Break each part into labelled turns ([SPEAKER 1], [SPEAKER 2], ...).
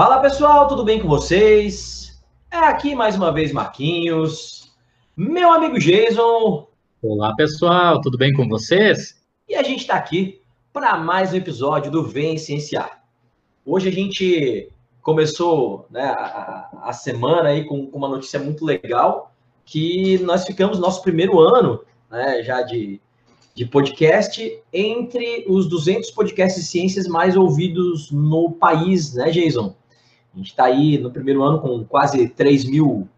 [SPEAKER 1] Fala pessoal, tudo bem com vocês? É aqui mais uma vez Marquinhos, meu amigo Jason.
[SPEAKER 2] Olá pessoal, tudo bem com vocês?
[SPEAKER 1] E a gente está aqui para mais um episódio do Vem Cienciar. Hoje a gente começou né, a, a, semana aí com, com, uma notícia muito legal, que nós ficamos nosso primeiro ano né, já de, de podcast entre os 200 podcasts de ciências mais ouvidos no país, né, Jason? A gente está aí no primeiro ano com quase 3 mil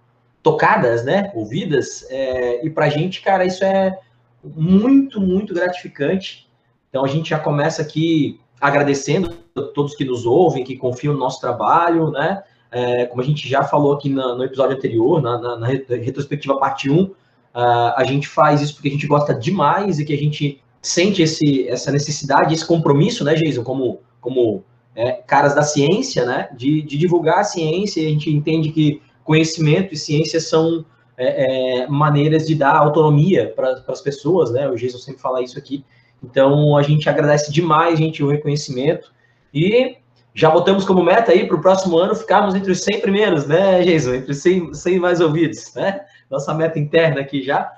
[SPEAKER 1] tocadas, né, ouvidas, é, e para a gente, cara, isso é muito, muito gratificante. Então a gente já começa aqui agradecendo a todos que nos ouvem, que confiam no nosso trabalho, né? É, como a gente já falou aqui na, no episódio anterior, na, na, na, retrospectiva parte 1, uh, a gente faz isso porque a gente gosta demais e que a gente sente esse, essa necessidade, esse compromisso, né, Jason, como, como é, caras da ciência, né, de, de, divulgar a ciência, a gente entende que conhecimento e ciência são é, é, maneiras de dar autonomia para as pessoas, né, o Jason sempre fala isso aqui, então a gente agradece demais, gente, o reconhecimento, e já botamos como meta aí para o próximo ano ficarmos entre os 100 primeiros, né, Jason, entre os 100, 100 mais ouvidos, né, nossa meta interna aqui já,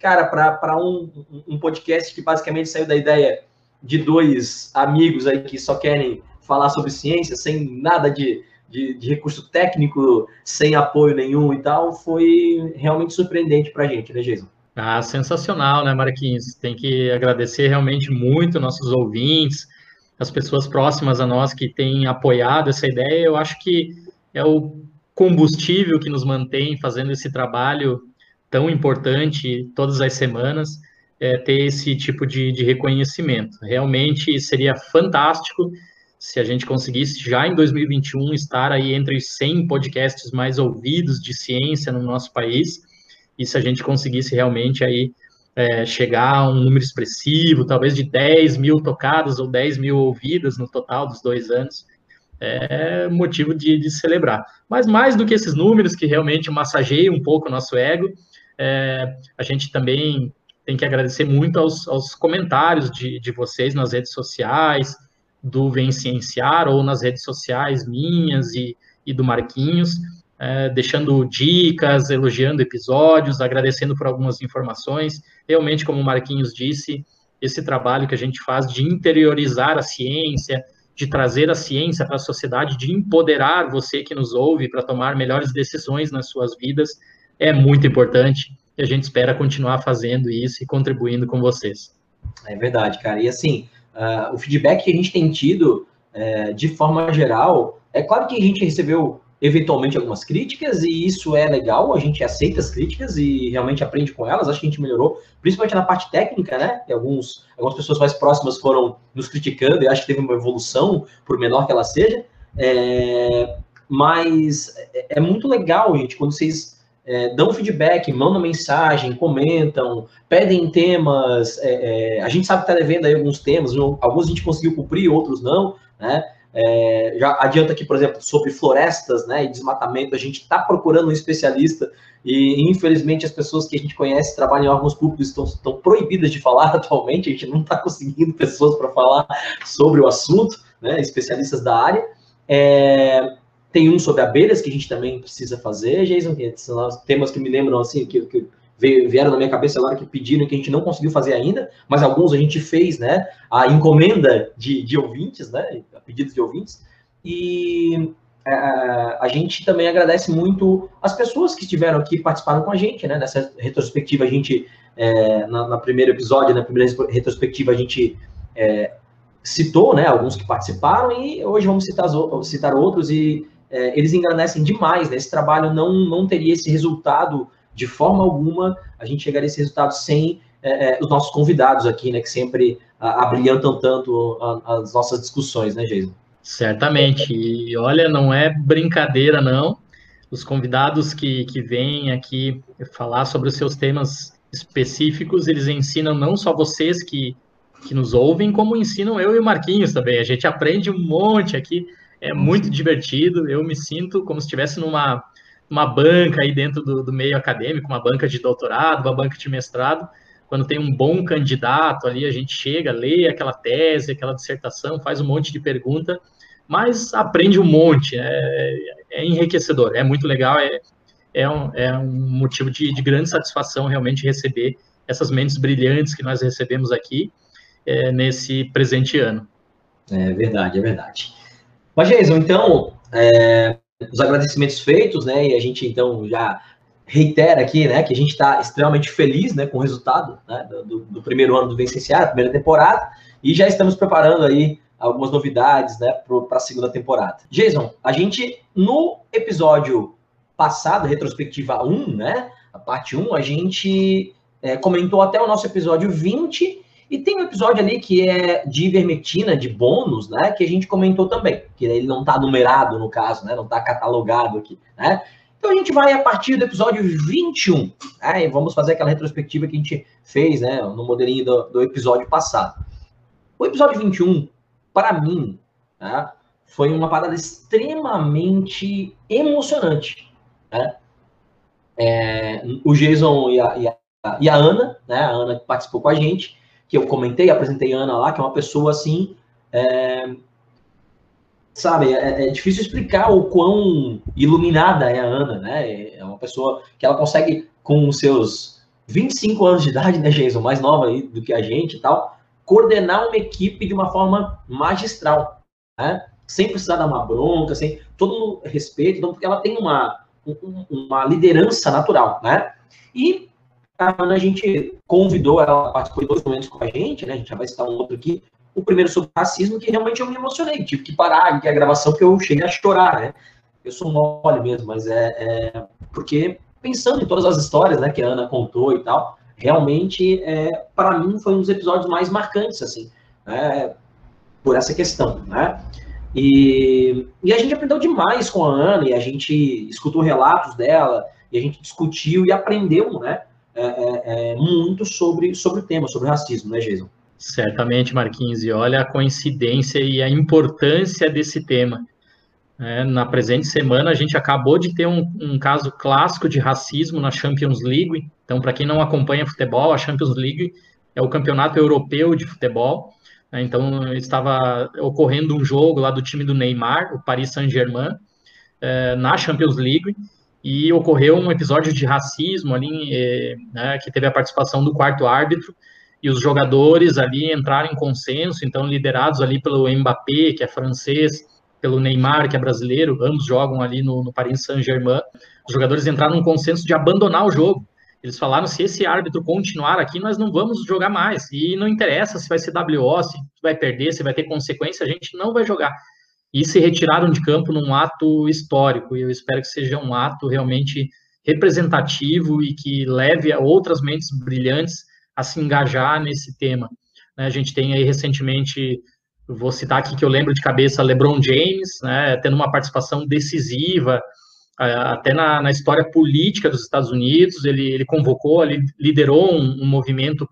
[SPEAKER 1] cara, para um, um podcast que basicamente saiu da ideia de dois amigos aí que só querem falar sobre ciência, sem nada de, de, de, recurso técnico, sem apoio nenhum e tal, foi realmente surpreendente para a gente, né, Jason?
[SPEAKER 2] Ah, sensacional, né, Marquinhos? Tem que agradecer realmente muito nossos ouvintes, as pessoas próximas a nós que têm apoiado essa ideia. Eu acho que é o combustível que nos mantém fazendo esse trabalho tão importante todas as semanas, é, ter esse tipo de, de reconhecimento. Realmente seria fantástico se a gente conseguisse já em 2021 estar aí entre os 100 podcasts mais ouvidos de ciência no nosso país, e se a gente conseguisse realmente aí é, chegar a um número expressivo, talvez de 10 mil tocadas ou 10 mil ouvidas no total dos dois anos, é motivo de, de celebrar. Mas mais do que esses números que realmente massageiam um pouco o nosso ego, é, a gente também tem que agradecer muito aos, aos comentários de, de vocês nas redes sociais, do Vem Cienciar ou nas redes sociais minhas e, e do Marquinhos, é, deixando dicas, elogiando episódios, agradecendo por algumas informações. Realmente, como o Marquinhos disse, esse trabalho que a gente faz de interiorizar a ciência, de trazer a ciência para a sociedade, de empoderar você que nos ouve para tomar melhores decisões nas suas vidas, é muito importante e a gente espera continuar fazendo isso e contribuindo com vocês.
[SPEAKER 1] É verdade, cara. E assim, Uh, o feedback que a gente tem tido, uh, de forma geral, é claro que a gente recebeu eventualmente algumas críticas e isso é legal, a gente aceita as críticas e realmente aprende com elas, acho que a gente melhorou, principalmente na parte técnica, né? E alguns, algumas pessoas mais próximas foram nos criticando e acho que teve uma evolução, por menor que ela seja. É, mas é, é muito legal, gente, quando vocês é, dão feedback, mandam mensagem, comentam, pedem temas. É, é, a gente sabe que está devendo aí alguns temas, alguns a gente conseguiu cumprir, outros não, né? É, já adianta aqui, por exemplo, sobre florestas né, e desmatamento, a gente está procurando um especialista e, infelizmente, as pessoas que a gente conhece trabalham em órgãos públicos estão, estão proibidas de falar atualmente, a gente não está conseguindo pessoas para falar sobre o assunto, né, especialistas da área. É, tem um sobre abelhas que a gente também precisa fazer, Jason, que são temas que me lembram assim, que, que vieram na minha cabeça agora que pediram que a gente não conseguiu fazer ainda, mas alguns a gente fez, né? A encomenda de, de ouvintes, né? A pedidos de ouvintes. E a, é, a gente também agradece muito as pessoas que estiveram aqui participaram com a gente, né? Nessa retrospectiva, a gente, é, na, na primeiro episódio, na primeira retrospectiva, a gente é, citou, né? Alguns que participaram e hoje vamos citar, citar outros e é, eles engrandecem demais, né? Esse trabalho não, não teria esse resultado de forma alguma, a gente chegaria a esse resultado sem é, é os nossos convidados aqui, né? Que sempre a, abrilhantam tanto a, as nossas discussões, né, Jason?
[SPEAKER 2] Certamente. E olha, não é brincadeira, não. Os convidados que, que vêm aqui falar sobre os seus temas específicos, eles ensinam não só vocês que, que nos ouvem, como ensinam eu e o Marquinhos também. A gente aprende um monte aqui é muito divertido. Eu me sinto como se estivesse numa uma banca aí dentro do, do, meio acadêmico, uma banca de doutorado, uma banca de mestrado. Quando tem um bom candidato ali, a gente chega, lê aquela tese, aquela dissertação, faz um monte de pergunta, mas aprende um monte, é, é enriquecedor, é muito legal, é, é, um, é um motivo de, de grande satisfação realmente receber essas mentes brilhantes que nós recebemos aqui é, nesse presente ano.
[SPEAKER 1] É verdade, é verdade. Mas, Jason, então, é, os agradecimentos feitos, né, e a gente, então, já reitera aqui, né, que a gente está extremamente feliz, né, com o resultado né, do, do primeiro ano do Vencenciar, primeira temporada, e já estamos preparando aí algumas novidades, né, para a segunda temporada. Jason, a gente, no episódio passado, retrospectiva 1, né, a parte 1, a gente é, comentou até o nosso episódio 20, e tem um episódio ali que é de ivermectina, de bônus, né? Que a gente comentou também, que ele não está numerado no caso, né? Não está catalogado aqui, né? Então a gente vai a partir do episódio 21, né? E vamos fazer aquela retrospectiva que a gente fez, né? No modelinho do, do episódio passado. O episódio 21, para mim, né, foi uma parada extremamente emocionante, né? É, o Jason e a, e, a, e a Ana, né? A Ana que participou com a gente, que eu comentei, apresentei a Ana lá, que é uma pessoa assim. É, sabe, é, é, difícil explicar o quão iluminada é a Ana, né? É uma pessoa que ela consegue, com os seus 25 anos de idade, né, Jason, mais nova aí do que a gente e tal, coordenar uma equipe de uma forma magistral, né? Sem precisar dar uma bronca, sem todo respeito, então, porque ela tem uma, uma liderança natural, né? E a Ana, a gente convidou ela, participou de dois momentos com a gente, né? A gente já vai citar um outro aqui. O primeiro sobre racismo, que realmente eu me emocionei. Tive que parar aqui a gravação, porque eu cheguei a chorar, né? Eu sou mole mesmo, mas é, é, porque pensando em todas as histórias, né, que a Ana contou e tal, realmente, é, para mim, foi um dos episódios mais marcantes, assim, né, por essa questão, né? E, e a gente aprendeu demais com a Ana, e a gente escutou relatos dela, e a gente discutiu e aprendeu, né? É, é, é, muito sobre, sobre o tema, sobre o racismo, né, Jason?
[SPEAKER 2] Certamente, Marquinhos, e olha a coincidência e a importância desse tema. É, na presente semana, a gente acabou de ter um, um, caso clássico de racismo na Champions League. Então, para quem não acompanha futebol, a Champions League é o campeonato europeu de futebol. Né? Então, estava ocorrendo um jogo lá do time do Neymar, o Paris Saint-Germain, é, na Champions League e ocorreu um episódio de racismo ali, eh, né, que teve a participação do quarto árbitro, e os jogadores ali entraram em consenso, então liderados ali pelo Mbappé, que é francês, pelo Neymar, que é brasileiro, ambos jogam ali no, no Paris Saint-Germain, os jogadores entraram em consenso de abandonar o jogo. Eles falaram, se esse árbitro continuar aqui, nós não vamos jogar mais, e não interessa se vai ser WO, se vai perder, se vai ter consequência, a gente não vai jogar e se retiraram de campo num ato histórico. E eu espero que seja um ato realmente representativo e que leve a outras mentes brilhantes a se engajar nesse tema. Né, a gente tem aí recentemente, vou citar aqui que eu lembro de cabeça, LeBron James, né, tendo uma participação decisiva até na, na história política dos Estados Unidos, ele, ele convocou, ele liderou um, um movimento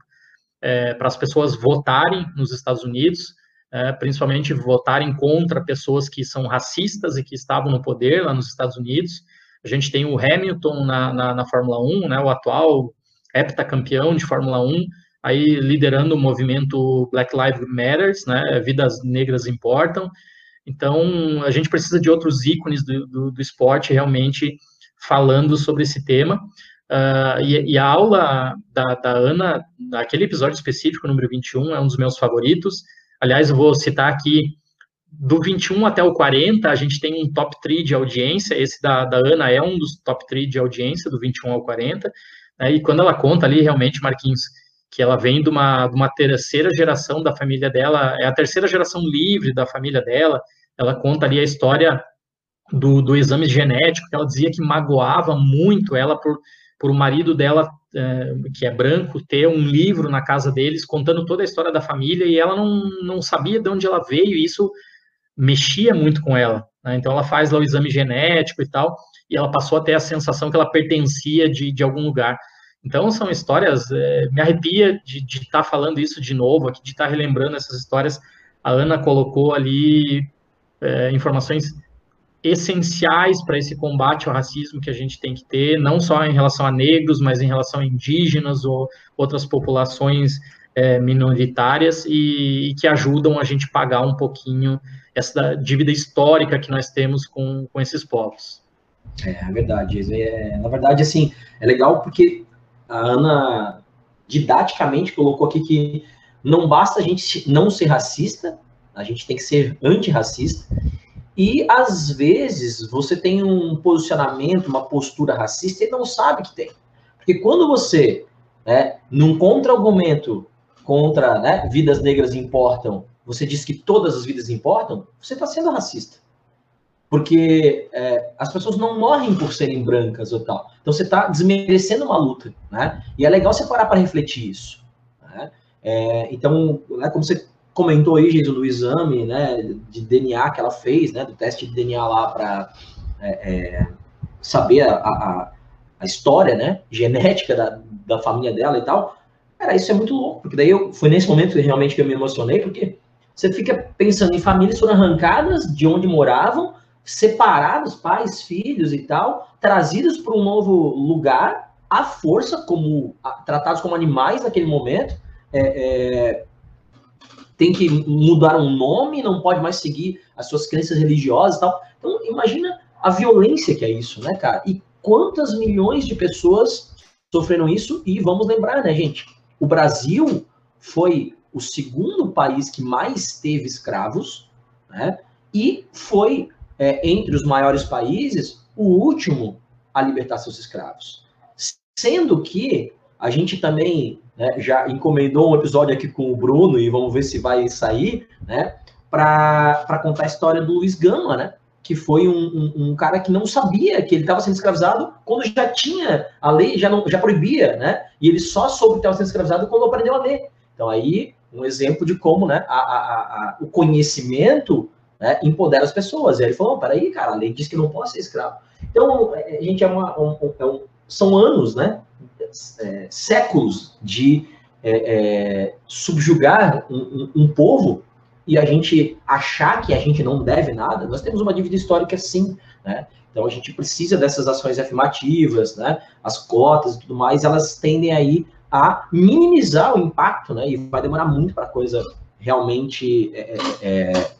[SPEAKER 2] é, para as pessoas votarem nos Estados Unidos, é, principalmente votarem contra pessoas que são racistas e que estavam no poder lá nos Estados Unidos. A gente tem o Hamilton na, na, na Fórmula 1, né, o atual heptacampeão de Fórmula 1, aí liderando o movimento Black Lives Matters, né, vidas negras importam. Então, a gente precisa de outros ícones do, do, do esporte realmente falando sobre esse tema. Uh, e, e, a aula da, da Ana, naquele episódio específico, número 21, é um dos meus favoritos. Aliás, eu vou citar aqui do 21 até o 40, a gente tem um top 3 de audiência. Esse da, da Ana é um dos top 3 de audiência, do 21 ao 40. Né? E quando ela conta ali, realmente, Marquinhos, que ela vem de uma, de uma terceira geração da família dela, é a terceira geração livre da família dela. Ela conta ali a história do, do exame genético, que ela dizia que magoava muito ela por, por o marido dela é, que é branco, ter um livro na casa deles contando toda a história da família e ela não, não sabia de onde ela veio e isso mexia muito com ela. Né? Então ela faz lá o exame genético e tal e ela passou a ter a sensação que ela pertencia de, de algum lugar. Então são histórias, é, me arrepia de estar tá falando isso de novo aqui, de estar tá relembrando essas histórias. A Ana colocou ali é, informações essenciais para esse combate ao racismo que a gente tem que ter, não só em relação a negros, mas em relação a indígenas ou outras populações é, minoritárias e, e, que ajudam a gente pagar um pouquinho essa dívida histórica que nós temos com, com esses povos.
[SPEAKER 1] É, é verdade. É, na verdade, assim, é legal porque a Ana didaticamente colocou aqui que não basta a gente não ser racista, a gente tem que ser antirracista. E às vezes você tem um posicionamento, uma postura racista e não sabe que tem. Porque quando você, né, num contra-argumento contra né, vidas negras importam, você diz que todas as vidas importam, você está sendo racista. Porque é, as pessoas não morrem por serem brancas ou tal. Então você está desmerecendo uma luta. Né? E é legal você parar para refletir isso. Né? É, então, né, como você comentou aí, Jesus, do exame né, de DNA que ela fez, né, do teste de DNA lá para é, é, saber a, a, a, história né, genética da, da família dela e tal, cara, isso é muito louco, porque daí eu, foi nesse momento que realmente que eu me emocionei, porque você fica pensando em famílias foram arrancadas de onde moravam, separados, pais, filhos e tal, trazidos para um novo lugar, à força, como tratados como animais naquele momento, é, é, tem que mudar um nome, não pode mais seguir as suas crenças religiosas e tal. Então, imagina a violência que é isso, né, cara? E quantas milhões de pessoas sofreram isso? E vamos lembrar, né, gente? O Brasil foi o segundo país que mais teve escravos, né? E foi, é, entre os maiores países, o último a libertar seus escravos. Sendo que a gente também né, já encomendou um episódio aqui com o Bruno, e vamos ver se vai sair, né? Para contar a história do Luiz Gama, né? que foi um, um, um, cara que não sabia que ele estava sendo escravizado quando já tinha a lei, já, não, já proibia, né? E ele só soube que estava sendo escravizado quando aprendeu a ler. Então, aí, um exemplo de como né, a, a, a, o conhecimento né, empodera as pessoas. E ele falou: peraí, cara, a lei diz que não pode ser escravo. Então, é, a gente é uma. Um, é um, são anos, né? É, séculos de é, é subjugar um, um povo e a gente achar que a gente não deve nada, nós temos uma dívida histórica sim, né? Então a gente precisa dessas ações afirmativas, né? As cotas e tudo mais, elas tendem aí a minimizar o impacto, né? E vai demorar muito para a coisa realmente é, é, é,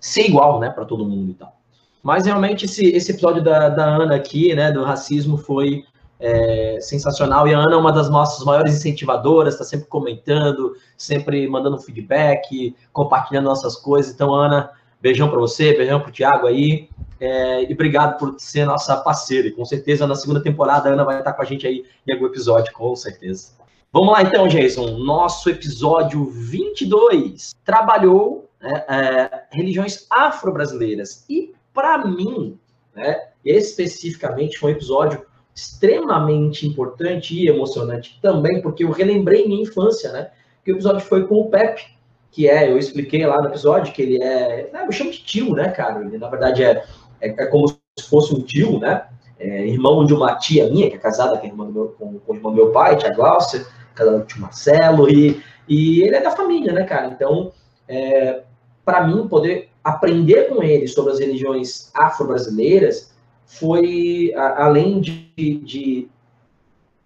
[SPEAKER 1] ser igual, né, para todo mundo e tal. Mas realmente esse, esse episódio da, da Ana aqui, né, do racismo, foi é, sensacional. E a Ana é uma das nossas maiores incentivadoras, está sempre comentando, sempre mandando feedback, compartilhando nossas coisas. Então, Ana, beijão para você, beijão para o Thiago aí. É, e obrigado por ser nossa parceira. E com certeza na segunda temporada a Ana vai estar com a gente aí em algum episódio, com certeza. Vamos lá então, Jason. Nosso episódio 22 trabalhou né, é, religiões afro-brasileiras. E para mim, né, especificamente, foi um episódio extremamente importante e emocionante também, porque eu relembrei minha infância, né? Que o episódio foi com o Pepe, que é, eu expliquei lá no episódio que ele é, né, eu chamo de tio, né, cara? Ele na verdade é, é, é como se fosse um tio, né? É, irmão de uma tia minha, que é casada com, irmã do meu, com, com o irmão do meu pai, tia Glaucia, casada com o tio Marcelo, e, e ele é da família, né, cara? Então, é, para mim, poder aprender com ele sobre as religiões afro-brasileiras foi, a, além de, de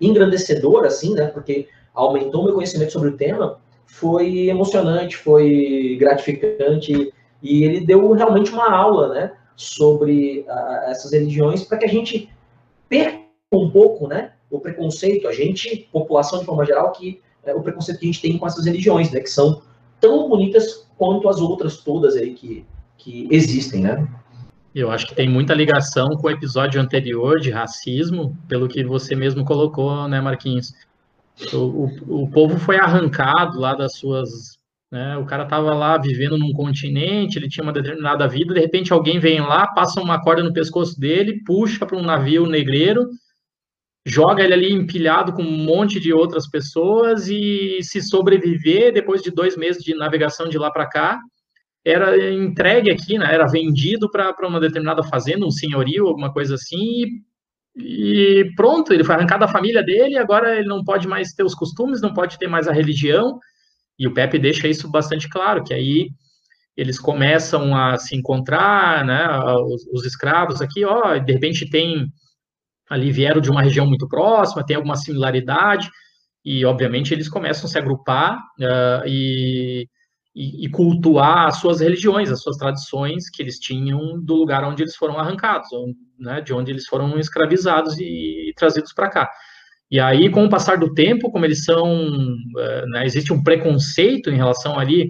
[SPEAKER 1] engrandecedor, assim, né, porque aumentou meu conhecimento sobre o tema, foi emocionante, foi gratificante, e ele deu realmente uma aula, né, sobre a, essas religiões, para que a gente perca um pouco, né, o preconceito, a gente, população de forma geral, que é, o preconceito que a gente tem com essas religiões, né, que são tão bonitas quanto as outras todas aí que, que existem, né.
[SPEAKER 2] Eu acho que tem muita ligação com o episódio anterior de racismo, pelo que você mesmo colocou, né, Marquinhos? O, o, o povo foi arrancado lá das suas. Né, o cara estava lá vivendo num continente, ele tinha uma determinada vida, de repente alguém vem lá, passa uma corda no pescoço dele, puxa para um navio negreiro, joga ele ali empilhado com um monte de outras pessoas e se sobreviver depois de dois meses de navegação de lá para cá, era entregue aqui, né, era vendido para uma determinada fazenda, um senhorio, alguma coisa assim, e, e, pronto, ele foi arrancado da família dele, agora ele não pode mais ter os costumes, não pode ter mais a religião, e o Pepe deixa isso bastante claro, que aí eles começam a se encontrar, né, os, os escravos aqui, ó, de repente tem ali vieram de uma região muito próxima, tem alguma similaridade, e obviamente eles começam a se agrupar uh, e, e, e, cultuar as suas religiões, as suas tradições que eles tinham do lugar onde eles foram arrancados, né, de onde eles foram escravizados e, e trazidos para cá. E aí, com o passar do tempo, como eles são, uh, né, existe um preconceito em relação ali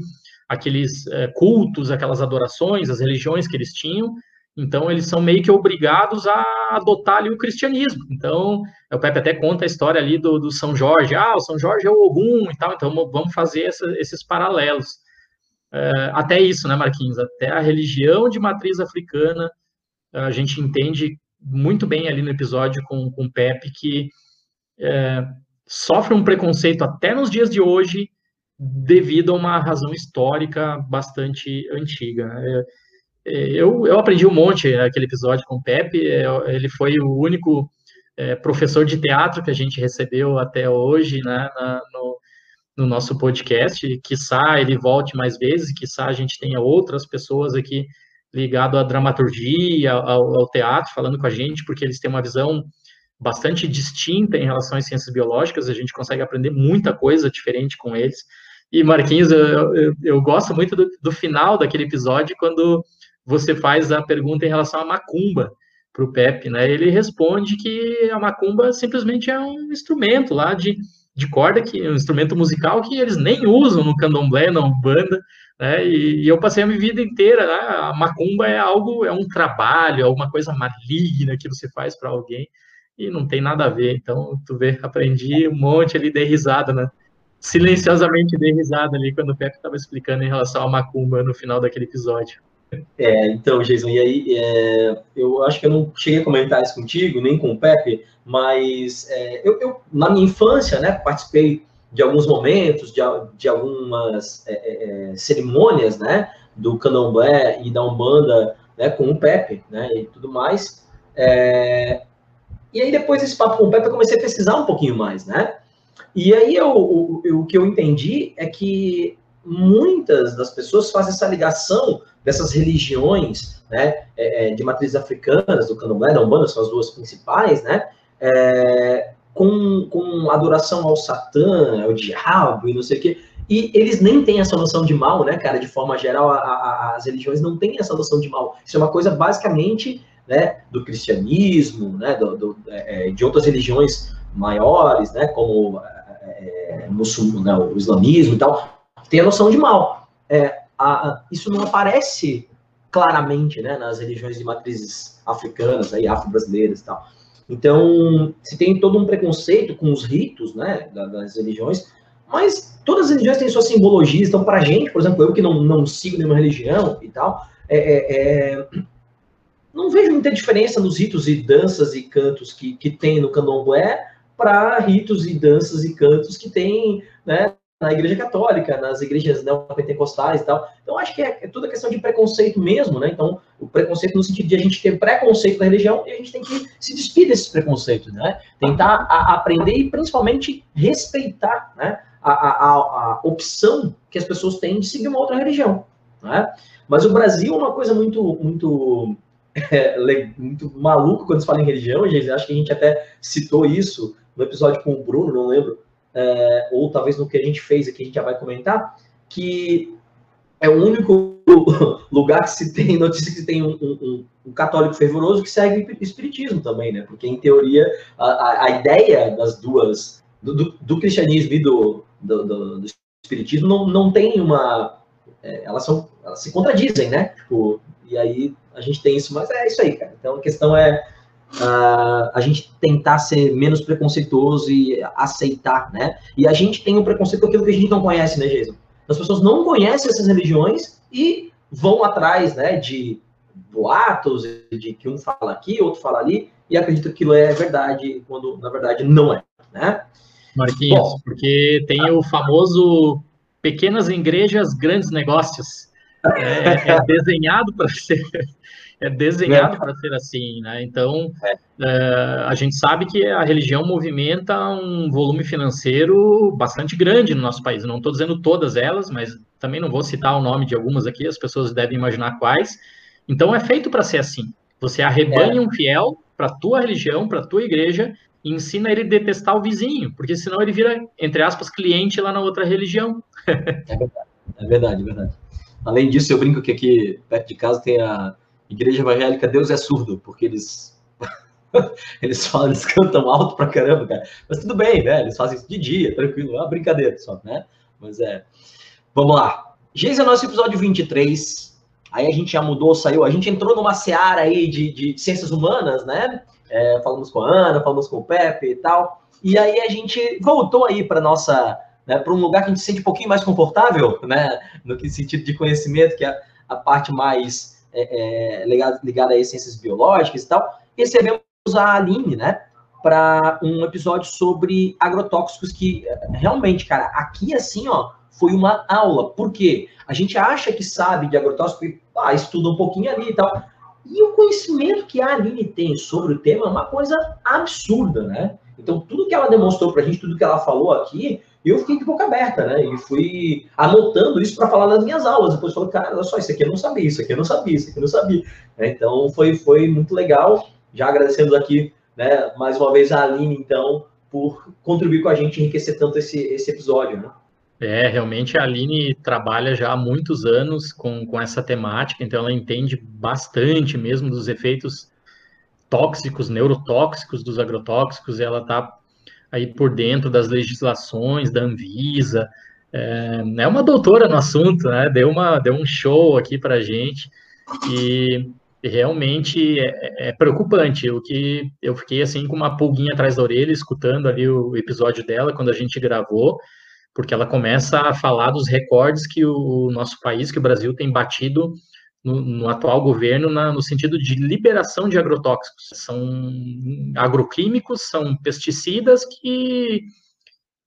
[SPEAKER 2] aqueles uh, cultos, aquelas adorações, as religiões que eles tinham, então, eles são meio que obrigados a adotar ali o cristianismo. Então, o Pepe até conta a história ali do, do São Jorge. Ah, o São Jorge é o Ogum e tal, então vamos fazer essa, esses paralelos. É, até isso, né, Marquinhos? Até a religião de matriz africana, a gente entende muito bem ali no episódio com, com o Pepe que é, sofre um preconceito até nos dias de hoje devido a uma razão histórica bastante antiga. É, eu, eu aprendi um monte naquele episódio com o Pepe, ele foi o único professor de teatro que a gente recebeu até hoje né, na, no, no, nosso podcast. Quiçá ele volte mais vezes, quiçá a gente tenha outras pessoas aqui ligado à dramaturgia, ao, ao, teatro, falando com a gente, porque eles têm uma visão bastante distinta em relação às ciências biológicas, a gente consegue aprender muita coisa diferente com eles. E Marquinhos, eu, eu, eu gosto muito do, do final daquele episódio, quando você faz a pergunta em relação à macumba para o Pepe, né? Ele responde que a macumba simplesmente é um instrumento lá de, de corda, que é um instrumento musical que eles nem usam no candomblé, na umbanda, né? E, e eu passei a minha vida inteira, né? A macumba é algo, é um trabalho, é alguma coisa maligna que você faz para alguém e não tem nada a ver. Então, tu vê, aprendi um monte ali, dei risada, né? Silenciosamente dei risada ali quando o Pepe estava explicando em relação à macumba no final daquele episódio.
[SPEAKER 1] É, então, Jason, e aí, é, eu acho que eu não cheguei a comentar isso contigo, nem com o Pepe, mas é, eu, eu, na minha infância, né, participei de alguns momentos, de, de algumas é, é, é, cerimônias, né, do candomblé e da umbanda, né, com o Pepe, né, e tudo mais. e aí, depois desse papo com o Pepe, eu comecei a pesquisar um pouquinho mais, né, e aí, eu, o que eu entendi é que muitas das pessoas fazem essa ligação dessas religiões né, é, é, de matrizes africanas, do candomblé, da umbanda, são as duas principais, né, é, com, com adoração ao Satã, ao diabo e não sei o quê. E eles nem têm essa noção de mal, né, cara? De forma geral, a, a, as religiões não têm essa noção de mal. Isso é uma coisa basicamente né, do cristianismo, né, do, do, é, de outras religiões maiores, né, como é, muçul, né, o islamismo e tal, tem a noção de mal. É, a, isso não aparece claramente né, nas religiões de matrizes africanas, afro-brasileiras e tal. Então, se tem todo um preconceito com os ritos né, das religiões, mas todas as religiões têm suas simbologias. Então, para a gente, por exemplo, eu que não, não sigo nenhuma religião e tal, é, é, é, não vejo muita diferença nos ritos e danças e cantos que, que tem no candomblé para ritos e danças e cantos que tem né, na igreja católica, nas igrejas neopentecostais e tal. Então, acho que é, é tudo questão de preconceito mesmo, né? Então, o preconceito no sentido de a gente ter preconceito da religião e a gente tem que se despir desses preconceitos, né? Tentar a, aprender e, principalmente, respeitar né? A, a, a, opção que as pessoas têm de seguir uma outra religião, né? Mas o Brasil é uma coisa muito, muito, é, muito maluco quando se fala em religião, gente. Acho que a gente até citou isso no episódio com o Bruno, não lembro, é, ou talvez no que a gente fez aqui, a gente já vai comentar, que é o único lugar que se tem notícia que tem um, um, um, católico fervoroso que segue o espiritismo também, né? Porque, em teoria, a, a ideia das duas, do, do, do cristianismo e do, do, do, espiritismo não, não tem uma... É, elas, são, elas se contradizem, né? Tipo, e aí a gente tem isso, mas é isso aí, cara. Então, a questão é uh, a gente tentar ser menos preconceituoso e aceitar, né? E a gente tem um preconceito com aquilo que a gente não conhece, né, Jason? As pessoas não conhecem essas religiões e vão atrás, né, de boatos, de que um fala aqui, outro fala ali, e acreditam que aquilo é verdade, quando na verdade não é, né?
[SPEAKER 2] Marquinhos, Bom, porque tem o famoso pequenas igrejas, grandes negócios. é, é desenhado para ser é desenhado para ser assim, né? Então, é, a gente sabe que a religião movimenta um volume financeiro bastante grande no nosso país. Não estou dizendo todas elas, mas também não vou citar o nome de algumas aqui, as pessoas devem imaginar quais. Então, é feito para ser assim. Você arrebanha é. um fiel para tua religião, para tua igreja, e ensina ele a detestar o vizinho, porque senão ele vira, entre aspas, cliente lá na outra religião.
[SPEAKER 1] é verdade, é verdade, é verdade. Além disso, eu brinco que aqui perto de casa tem a igreja evangélica Deus é surdo, porque eles eles falam, eles cantam alto pra caramba, cara. Mas tudo bem, né? Eles fazem isso de dia, tranquilo, é uma brincadeira só, né? Mas é. Vamos lá. Geis é nosso episódio 23. Aí a gente já mudou, saiu, a gente entrou numa seara aí de, de ciências humanas, né? É, falamos com a Ana, falamos com o Pepe e tal. E aí a gente voltou aí para nossa, né, para um lugar que a gente se sente um pouquinho mais confortável, né? No que sentido de conhecimento, que é a parte mais é, é, ligada, ligada a ciências biológicas e tal. Recebemos a Aline, né? Para um episódio sobre agrotóxicos que realmente, cara, aqui assim, ó, foi uma aula. Por quê? A gente acha que sabe de agrotóxico e ah, estuda um pouquinho ali e tal. E o conhecimento que a Aline tem sobre o tema é uma coisa absurda, né? Então, tudo que ela demonstrou para a gente, tudo que ela falou aqui, eu fiquei de boca aberta, né? E fui anotando isso para falar nas minhas aulas. Depois falei, cara, olha só, isso aqui eu não sabia, isso aqui eu não sabia, isso aqui eu não sabia. Então, foi, foi muito legal. Já agradecendo aqui, né, mais uma vez a Aline, então, por contribuir com a gente e enriquecer tanto esse, esse episódio, né?
[SPEAKER 2] É, realmente a Aline trabalha já há muitos anos com, com essa temática, então ela entende bastante mesmo dos efeitos tóxicos, neurotóxicos dos agrotóxicos, ela está aí por dentro das legislações da Anvisa, é, é uma doutora no assunto, né? Deu, uma, deu um show aqui para gente e realmente é, é, preocupante. O que eu fiquei assim com uma pulguinha atrás da orelha, escutando ali o episódio dela quando a gente gravou porque ela começa a falar dos recordes que o nosso país, que o Brasil tem batido no, no atual governo na, no sentido de liberação de agrotóxicos. São agroquímicos, são pesticidas que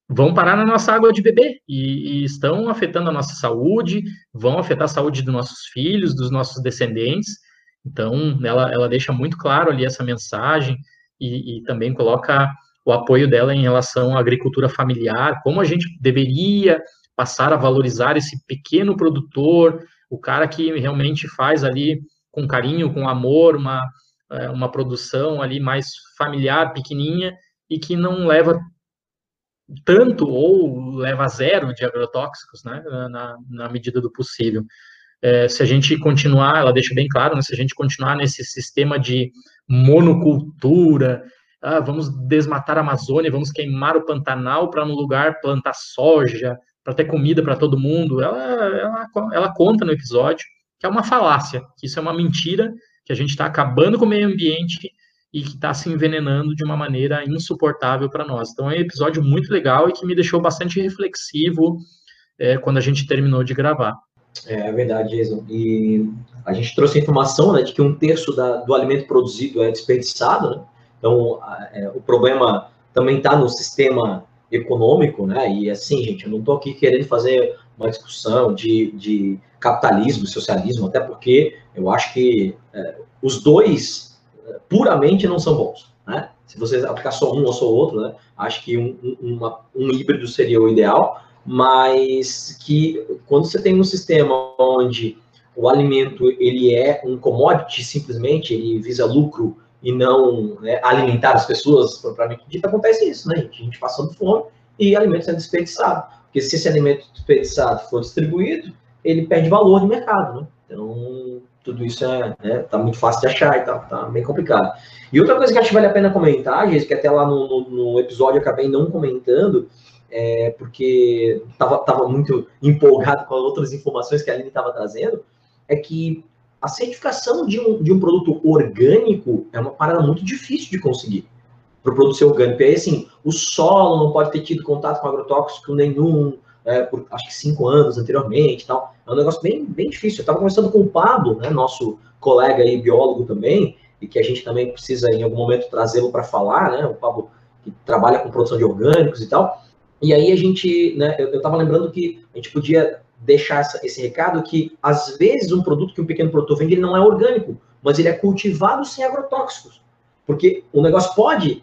[SPEAKER 2] vão parar na nossa água de beber e, e, estão afetando a nossa saúde, vão afetar a saúde dos nossos filhos, dos nossos descendentes. Então, ela, ela deixa muito claro ali essa mensagem e, e também coloca o apoio dela em relação à agricultura familiar, como a gente deveria passar a valorizar esse pequeno produtor, o cara que realmente faz ali com carinho, com amor, uma, é, uma produção ali mais familiar, pequenininha, e que não leva tanto ou leva zero de agrotóxicos, né, na, na medida do possível. É, se a gente continuar, ela deixa bem claro, né, se a gente continuar nesse sistema de monocultura, ah, vamos desmatar a Amazônia, vamos queimar o Pantanal para no lugar plantar soja, para ter comida para todo mundo. Ela, ela, ela conta no episódio que é uma falácia, que isso é uma mentira, que a gente está acabando com o meio ambiente e que está se envenenando de uma maneira insuportável para nós. Então é um episódio muito legal e que me deixou bastante reflexivo é, quando a gente terminou de gravar.
[SPEAKER 1] É, é verdade, Jason. E a gente trouxe a informação né, de que um terço da, do alimento produzido é desperdiçado, né? Então, é, o problema também está no sistema econômico, né? E assim, gente, eu não estou aqui querendo fazer uma discussão de, de capitalismo, socialismo, até porque eu acho que é, os dois é, puramente não são bons, né? Se você aplicar só um ou só outro, né? Acho que um, um, uma, um híbrido seria o ideal, mas que quando você tem um sistema onde o alimento ele é um commodity simplesmente, ele visa lucro e não né, alimentar as pessoas propriamente dito, acontece isso, né, gente? A gente passando fome e alimento sendo desperdiçado. Porque se esse alimento desperdiçado for distribuído, ele perde valor no mercado, né? Então, tudo isso é, né, tá muito fácil de achar e tal, tá bem complicado. E outra coisa que acho que vale a pena comentar, gente, que até lá no, no, no episódio eu acabei não comentando, é porque estava tava muito empolgado com outras informações que a Aline estava trazendo, é que a certificação de um, de um produto orgânico é uma parada muito difícil de conseguir para o produto ser orgânico. E aí, assim, o solo não pode ter tido contato com agrotóxico nenhum, é, por acho que cinco anos anteriormente tal. É um negócio bem, bem difícil. Eu estava conversando com o Pablo, né, nosso colega aí, biólogo também, e que a gente também precisa, em algum momento, trazê-lo para falar, né? O Pablo que trabalha com produção de orgânicos e tal. E aí a gente, né, eu estava lembrando que a gente podia deixar esse recado que, às vezes, um produto que um pequeno produtor vende, ele não é orgânico, mas ele é cultivado sem agrotóxicos. Porque o negócio pode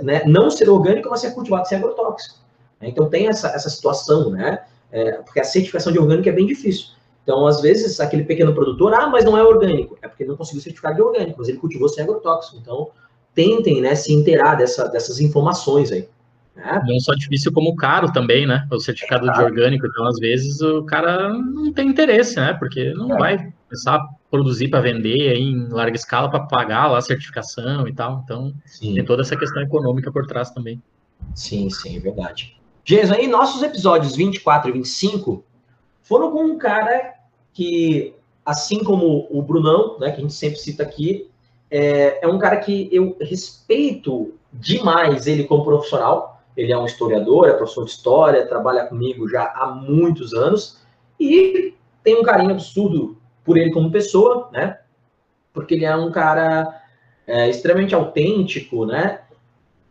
[SPEAKER 1] né, não ser orgânico, mas ser cultivado sem agrotóxicos. Então, tem essa, essa situação, né? É, porque a certificação de orgânico é bem difícil. Então, às vezes, aquele pequeno produtor, ah, mas não é orgânico. É porque ele não conseguiu certificar de orgânico, mas ele cultivou sem agrotóxico. Então, tentem né, se inteirar dessa, dessas informações aí.
[SPEAKER 2] Né? Não só difícil como caro também, né? O certificado é de orgânico. Então, às vezes, o cara não tem interesse, né? Porque não é. vai começar a produzir para vender em larga escala para pagar lá a certificação e tal. Então, sim. tem toda essa questão econômica por trás também.
[SPEAKER 1] Sim, sim, é verdade. Gente, aí nossos episódios 24 e 25 foram com um cara que, assim como o Brunão, né, que a gente sempre cita aqui, é, é um cara que eu respeito demais ele como profissional. Ele é um historiador, é professor de história, trabalha comigo já há muitos anos e tem um carinho absurdo por ele como pessoa, né? Porque ele é um cara é, extremamente autêntico, né?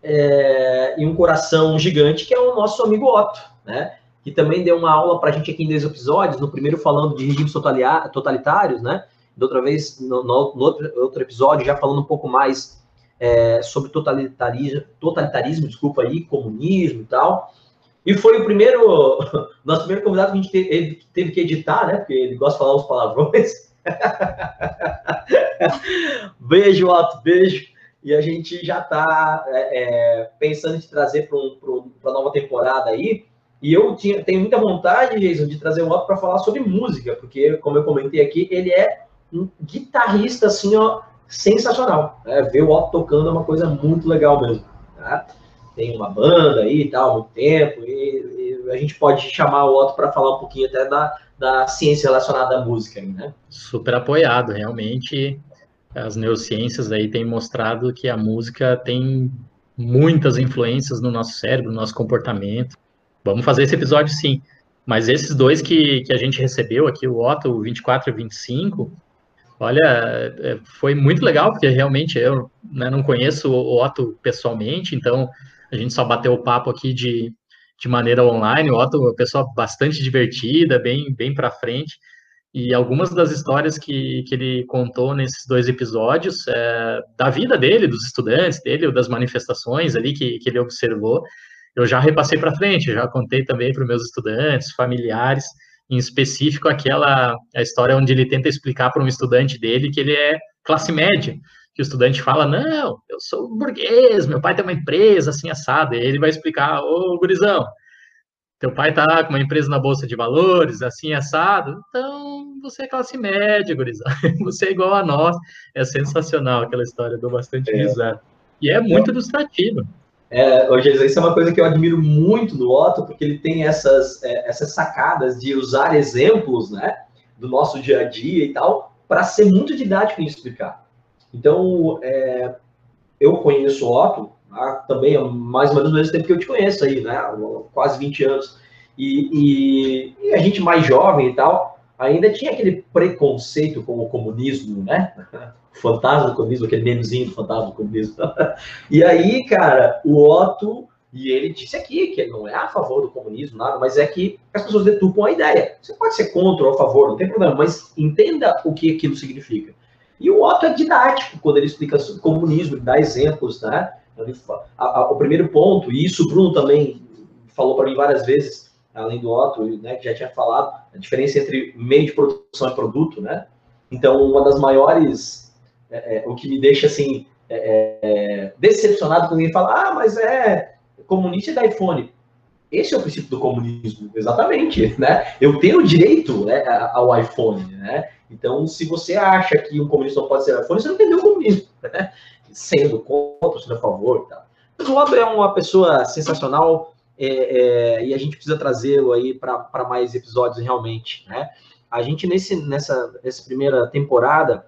[SPEAKER 1] É, e um coração gigante, que é o nosso amigo Otto, né? Que também deu uma aula para a gente aqui em dois episódios, no primeiro falando de regimes totalitários, né? Da outra vez, no, no, no outro, outro, episódio, já falando um pouco mais é, sobre totalitarismo, totalitarismo, desculpa aí, comunismo e tal. E foi o primeiro, nosso primeiro convidado que a gente teve, teve que editar, né? Porque ele gosta de falar os palavrões. beijo, Otto, beijo. E a gente já está é, é, pensando em trazer para um, a nova temporada aí. E eu tinha, tenho muita vontade, Jason, de trazer o Otto para falar sobre música, porque, como eu comentei aqui, ele é um guitarrista, assim, ó, sensacional. Né? Ver o Otto tocando é uma coisa muito legal mesmo. Tá? Tem uma banda aí e tal, muito tempo, e, e, a gente pode chamar o Otto para falar um pouquinho até da, da ciência relacionada à música, né?
[SPEAKER 2] Super apoiado, realmente. As neurociências aí têm mostrado que a música tem muitas influências no nosso cérebro, no nosso comportamento. Vamos fazer esse episódio sim. Mas esses dois que, que a gente recebeu aqui, o Otto 24 e 25, olha, é, foi muito legal, porque realmente eu né, não conheço o Otto pessoalmente, então a gente só bateu o papo aqui de, de maneira online. O Otto é uma pessoa bastante divertida, bem, bem para frente. E algumas das histórias que, que ele contou nesses dois episódios, é, da vida dele, dos estudantes dele, ou das manifestações ali que, que ele observou, eu já repassei para frente, já contei também para meus estudantes, familiares, em específico aquela a história onde ele tenta explicar para um estudante dele que ele é classe média, que o estudante fala, não, eu sou burguês, meu pai tem uma empresa assim assada, e ele vai explicar, ô gurizão, teu pai tá com uma empresa na bolsa de valores, assim assado, então você é classe média, gurizão, você é igual a nós, é sensacional aquela história, dou bastante é. risada, e é muito ilustrativo.
[SPEAKER 1] É, hoje isso é uma coisa que eu admiro muito do Otto, porque ele tem essas, é, essas sacadas de usar exemplos, né, do nosso dia a dia e tal, para ser muito didático em explicar. Então, é, eu conheço o Otto há também há mais ou menos o mesmo tempo que eu te conheço aí, né, quase 20 anos. E, e, e a gente mais jovem e tal, ainda tinha aquele preconceito com o comunismo, né? fantasma do comunismo, aquele memezinho do fantasma do comunismo. e aí, cara, o Otto, e ele disse aqui que ele não é a favor do comunismo, nada, mas é que as pessoas deturpam a ideia. Você pode ser contra ou a favor, não tem problema, mas entenda o que aquilo significa. E o Otto é didático quando ele explica o comunismo, ele dá exemplos, né? O primeiro ponto, e isso o Bruno também falou para mim várias vezes, além do Otto, né, que já tinha falado, a diferença entre meio de produção e produto, né? Então, uma das maiores é, é, o que me deixa assim é, é, decepcionado quando alguém fala, ah, mas é comunista da iPhone. Esse é o princípio do comunismo, exatamente, né? Eu tenho direito né, ao iPhone, né? Então, se você acha que um comunista não pode ser iPhone, você não entendeu o comunismo, né? Sendo contra, sendo a favor. Mas o Lado é uma pessoa sensacional é, é, e a gente precisa trazê-lo aí para mais episódios realmente, né? A gente, nesse, nessa, nessa primeira temporada,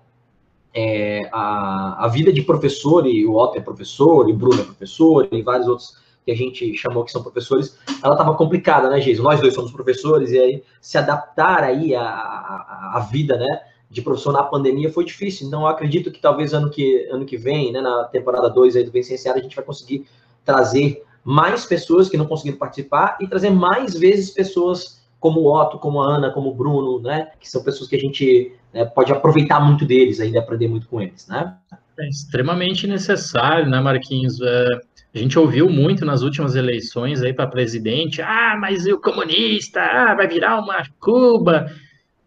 [SPEAKER 1] é, a, a vida de professor, e o Otto é professor, e o Bruno é professor, e vários outros que a gente chamou que são professores, ela estava complicada, né, Geis? Nós dois somos professores, e aí se adaptar aí a, a, a, vida, né, de professor na pandemia foi difícil. Então, eu acredito que talvez ano que, ano que vem, né, na temporada 2 aí do Vencenciário, a gente vai conseguir trazer mais pessoas que não conseguiram participar e trazer mais vezes pessoas como o Otto, como a Ana, como o Bruno, né? Que são pessoas que a gente né, pode aproveitar muito deles ainda, aprender muito com eles, né?
[SPEAKER 2] É extremamente necessário, né, Marquinhos? É, a gente ouviu muito nas últimas eleições aí para presidente, ah, mas o comunista, ah, vai virar uma Cuba.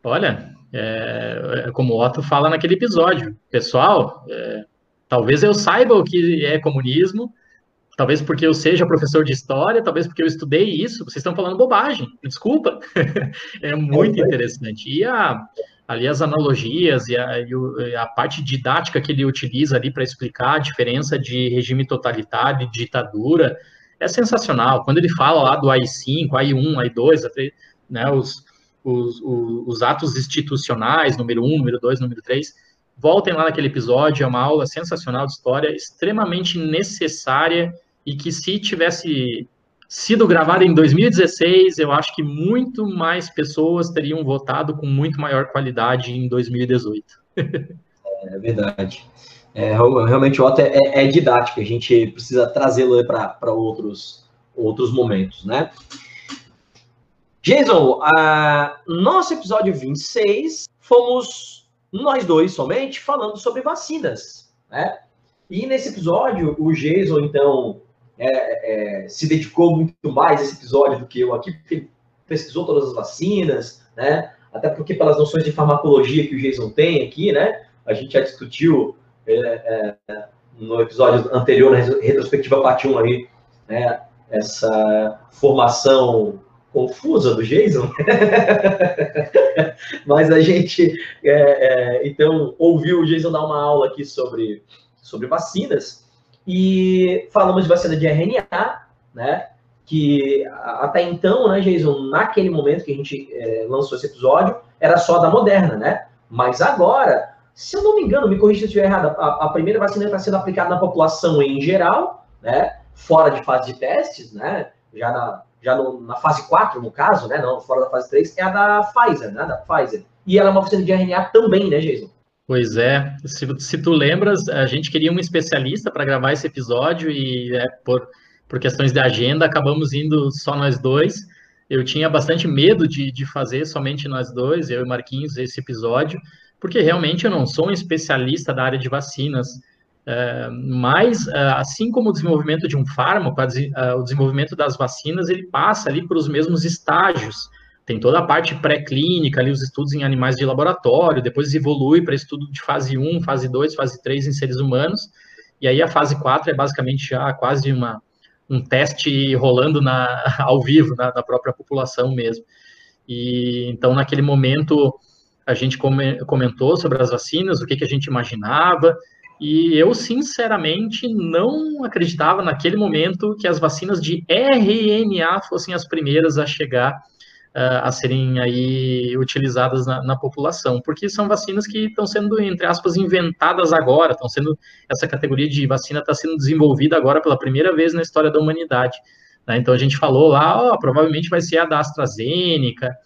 [SPEAKER 2] Olha, é, é como o Otto fala naquele episódio, pessoal, é, talvez eu saiba o que é comunismo, talvez porque eu seja professor de história, talvez porque eu estudei isso, vocês estão falando bobagem, desculpa. é muito interessante. E a, ali as analogias e a, e a parte didática que ele utiliza ali para explicar a diferença de regime totalitário e ditadura é sensacional. Quando ele fala lá do AI-5, AI-1, AI-2, né, os, os, os, os atos institucionais, número 1, número 2, número 3, voltem lá naquele episódio, é uma aula sensacional de história, extremamente necessária e que se tivesse sido gravada em 2016, eu acho que muito mais pessoas teriam votado com muito maior qualidade em 2018.
[SPEAKER 1] é verdade. É, realmente o Otto é, é, é didático, a gente precisa trazê-lo para outros, outros momentos, né? Jason, nosso episódio 26, fomos nós dois somente falando sobre vacinas, né? E nesse episódio, o Jason, então, é, é, se dedicou muito mais a esse episódio do que eu aqui, porque ele pesquisou todas as vacinas, né? Até porque pelas noções de farmacologia que o Jason tem aqui, né? A gente já discutiu é, é no episódio anterior, na retrospectiva parte 1 aí, né? Essa formação confusa do Jason, mas a gente é, é, então ouviu o Jason dar uma aula aqui sobre, sobre vacinas e falamos de vacina de RNA, né? Que até então, né, Jason, naquele momento que a gente é, lançou esse episódio, era só da Moderna, né? Mas agora, se eu não me engano, me corrija se eu estiver errado, a, a primeira vacina está sendo aplicada na população em geral, né? Fora de fase de testes, né? Já na, já no, na fase 4, no caso, né? Não, fora da fase 3, é a da Pfizer, né? Da Pfizer. E ela é uma vacina de RNA também, né, Jason?
[SPEAKER 2] Pois é, se, se, tu lembras, a gente queria um especialista para gravar esse episódio e é, por, por questões de agenda acabamos indo só nós dois. Eu tinha bastante medo de, de fazer somente nós dois, eu e Marquinhos, esse episódio, porque realmente eu não sou um especialista da área de vacinas. É, mas, é, assim como o desenvolvimento de um fármaco, é, o desenvolvimento das vacinas, ele passa ali para os mesmos estágios tem toda a parte pré-clínica, ali os estudos em animais de laboratório, depois evolui para estudo de fase 1, fase 2, fase 3 em seres humanos, e aí a fase 4 é basicamente já quase uma, um teste rolando na, ao vivo, na, na própria população mesmo. E então, naquele momento, a gente comentou sobre as vacinas, o que, que a gente imaginava, e eu, sinceramente, não acreditava naquele momento que as vacinas de RNA fossem as primeiras a chegar a serem aí utilizadas na, na, população, porque são vacinas que estão sendo, entre aspas, inventadas agora, estão sendo, essa categoria de vacina está sendo desenvolvida agora pela primeira vez na história da humanidade. Né? Então a gente falou lá, oh, provavelmente vai ser a da AstraZeneca,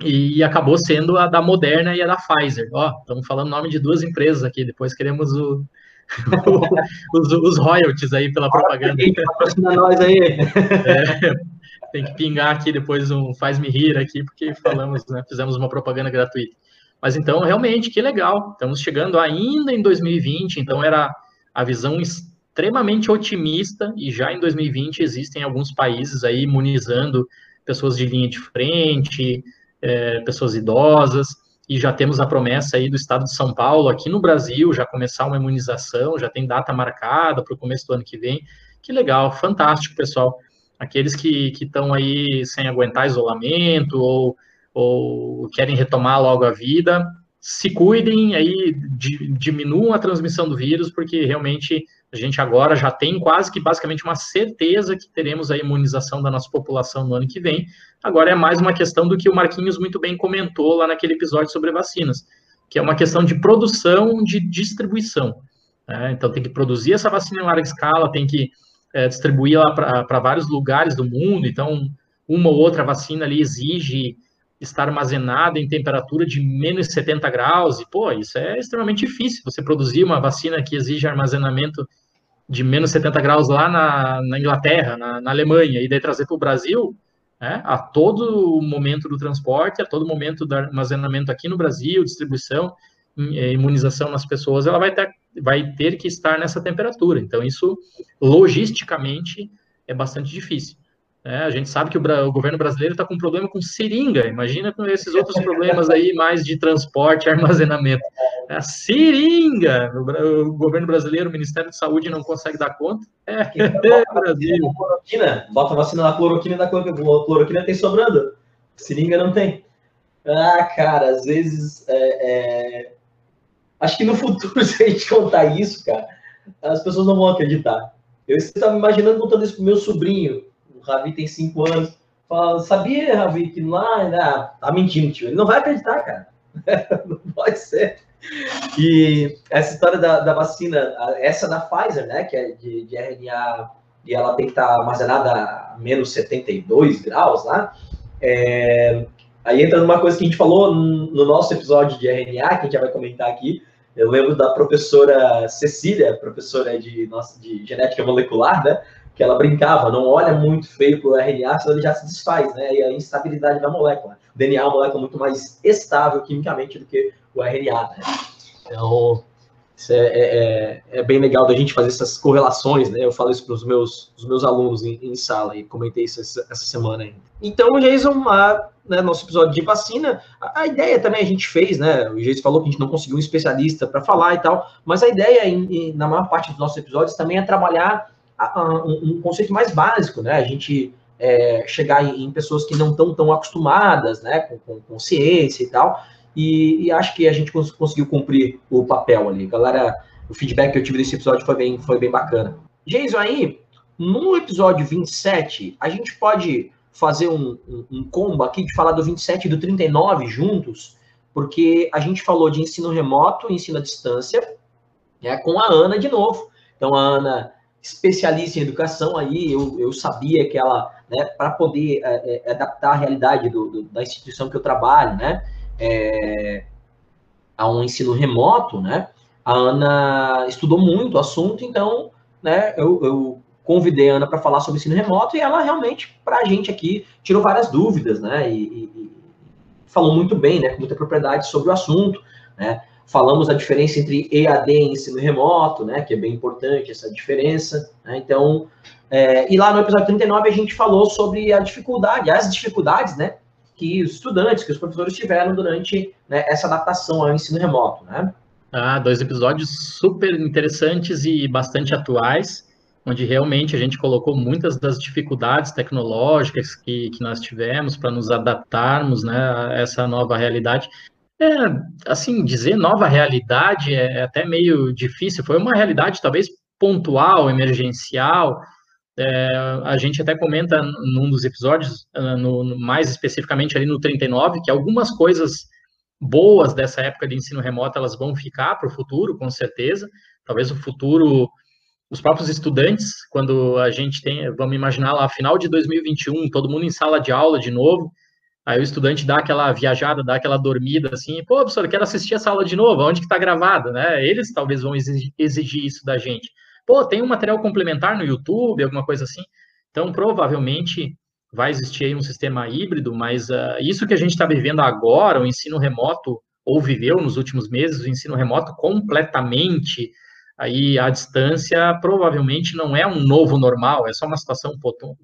[SPEAKER 2] e acabou sendo a da Moderna e a da Pfizer. Ó, oh, estamos falando o nome de duas empresas aqui, depois queremos o, os, os, royalties aí pela propaganda. Patrocina nós aí. É, tem que pingar aqui depois um faz-me rir aqui, porque falamos, né, fizemos uma propaganda gratuita. Mas então, realmente, que legal. Estamos chegando ainda em 2020, então era a visão extremamente otimista, e já em 2020 existem alguns países aí imunizando pessoas de linha de frente, é, pessoas idosas, e já temos a promessa aí do estado de São Paulo, aqui no Brasil, já começar uma imunização, já tem data marcada para o começo do ano que vem. Que legal, fantástico, pessoal aqueles que estão aí sem aguentar isolamento ou, ou querem retomar logo a vida, se cuidem aí, diminuam a transmissão do vírus, porque realmente a gente agora já tem quase que basicamente uma certeza que teremos a imunização da nossa população no ano que vem. Agora é mais uma questão do que o Marquinhos muito bem comentou lá naquele episódio sobre vacinas, que é uma questão de produção, de distribuição. Né? Então tem que produzir essa vacina em larga escala, tem que é, distribuir lá para vários lugares do mundo, então uma ou outra vacina ali exige estar armazenada em temperatura de menos 70 graus, e pô, isso é extremamente difícil, você produzir uma vacina que exige armazenamento de menos 70 graus lá na, na Inglaterra, na, na, Alemanha, e daí trazer para o Brasil, né, a todo momento do transporte, a todo momento do armazenamento aqui no Brasil, distribuição, eh, imunização nas pessoas, ela vai ter, vai ter que estar nessa temperatura. Então, isso, logisticamente, é bastante difícil. É, a gente sabe que o, o governo brasileiro está com um problema com seringa. Imagina com esses outros problemas aí, mais de transporte, armazenamento. É, seringa! O, o, governo brasileiro, o Ministério de Saúde não consegue dar conta. É,
[SPEAKER 1] é Brasil. Cloroquina, bota vacina na cloroquina, da cloroquina tem sobrando. Seringa não tem. Ah, cara, às vezes. É, é... Acho que no futuro, se a gente contar isso, cara, as pessoas não vão acreditar. Eu estava imaginando contando isso pro meu sobrinho Ravi tem cinco anos. Fala, sabia, Ravi, que lá. Ah, tá mentindo, tio. Ele não vai acreditar, cara. não pode ser. E essa história da, da, vacina, essa da Pfizer, né, que é de, de RNA, e ela tem que estar tá armazenada a menos 72 graus lá. É, aí entra numa coisa que a gente falou no nosso episódio de RNA, que a gente já vai comentar aqui. Eu lembro da professora Cecília, professora de, nossa, de genética molecular, né? que ela brincava, não olha muito feio para o RNA, senão ele já se desfaz, né? E a instabilidade da molécula. O DNA é uma molécula muito mais estável quimicamente do que o RNA, né? Então, isso é, é, é, é, bem legal da gente fazer essas correlações, né? Eu falo isso para os meus, meus alunos em, em, sala e comentei isso essa, essa semana ainda. Então, Jason, a, né, nosso episódio de vacina, a, a, ideia também a gente fez, né? O Jason falou que a gente não conseguiu um especialista para falar e tal, mas a ideia, em, em, na maior parte dos nossos episódios, também é trabalhar um, conceito mais básico, né? A gente é, chegar em, em, pessoas que não estão tão acostumadas, né, com, com, com ciência e tal, e, e, acho que a gente cons conseguiu cumprir o papel ali. Galera, o feedback que eu tive desse episódio foi bem, foi bem bacana. Jason, aí, no episódio 27, a gente pode fazer um, um, um combo aqui de falar do 27 e do 39 juntos, porque a gente falou de ensino remoto, ensino à distância, né, com a Ana de novo. Então, a Ana especialista em educação aí, eu, eu sabia que ela, né, para poder é, é, adaptar a realidade do, do, da instituição que eu trabalho, né, é, a um ensino remoto, né, a Ana estudou muito o assunto, então, né, eu, eu convidei a Ana para falar sobre ensino remoto e ela realmente, para a gente aqui, tirou várias dúvidas, né, e, e, falou muito bem, né, com muita propriedade sobre o assunto, né, Falamos a diferença entre EAD e ensino remoto, né, que é bem importante essa diferença. Né? Então, é, e lá no episódio 39 a gente falou sobre a dificuldade, as dificuldades, né, que os estudantes, que os professores tiveram durante né, essa adaptação ao ensino remoto, né?
[SPEAKER 2] Ah, dois episódios super interessantes e bastante atuais, onde realmente a gente colocou muitas das dificuldades tecnológicas que, que nós tivemos para nos adaptarmos né, a essa nova realidade. É, assim, dizer nova realidade é, é até meio difícil. Foi uma realidade talvez pontual, emergencial. É, a gente até comenta num dos episódios, ah, no, no, mais especificamente ali no 39, que algumas coisas boas dessa época de ensino remoto elas vão ficar para o futuro, com certeza. Talvez o futuro, os próprios estudantes, quando a gente tem, vamos imaginar lá, final de 2021, todo mundo em sala de aula de novo, Aí o estudante dá aquela viajada, dá aquela dormida assim, pô, professor, quero assistir essa aula de novo, onde que tá gravado, né? Eles talvez vão exigir, exigir isso da gente. Pô, tem um material complementar no YouTube, alguma coisa assim. Então, provavelmente vai existir aí um sistema híbrido, mas uh, isso que a gente está vivendo agora, o ensino remoto, ou viveu nos últimos meses, o ensino remoto completamente aí à distância, provavelmente não é um novo normal, é só uma situação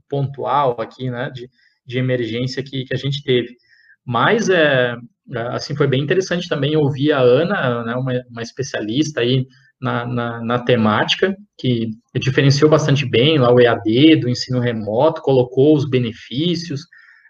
[SPEAKER 2] pontual aqui, né, de, de emergência que, que a gente teve. Mas, é, é, assim, foi bem interessante também ouvir a Ana, né, uma, uma especialista aí na, na, na, temática, que diferenciou bastante bem lá o EAD do ensino remoto, colocou os benefícios,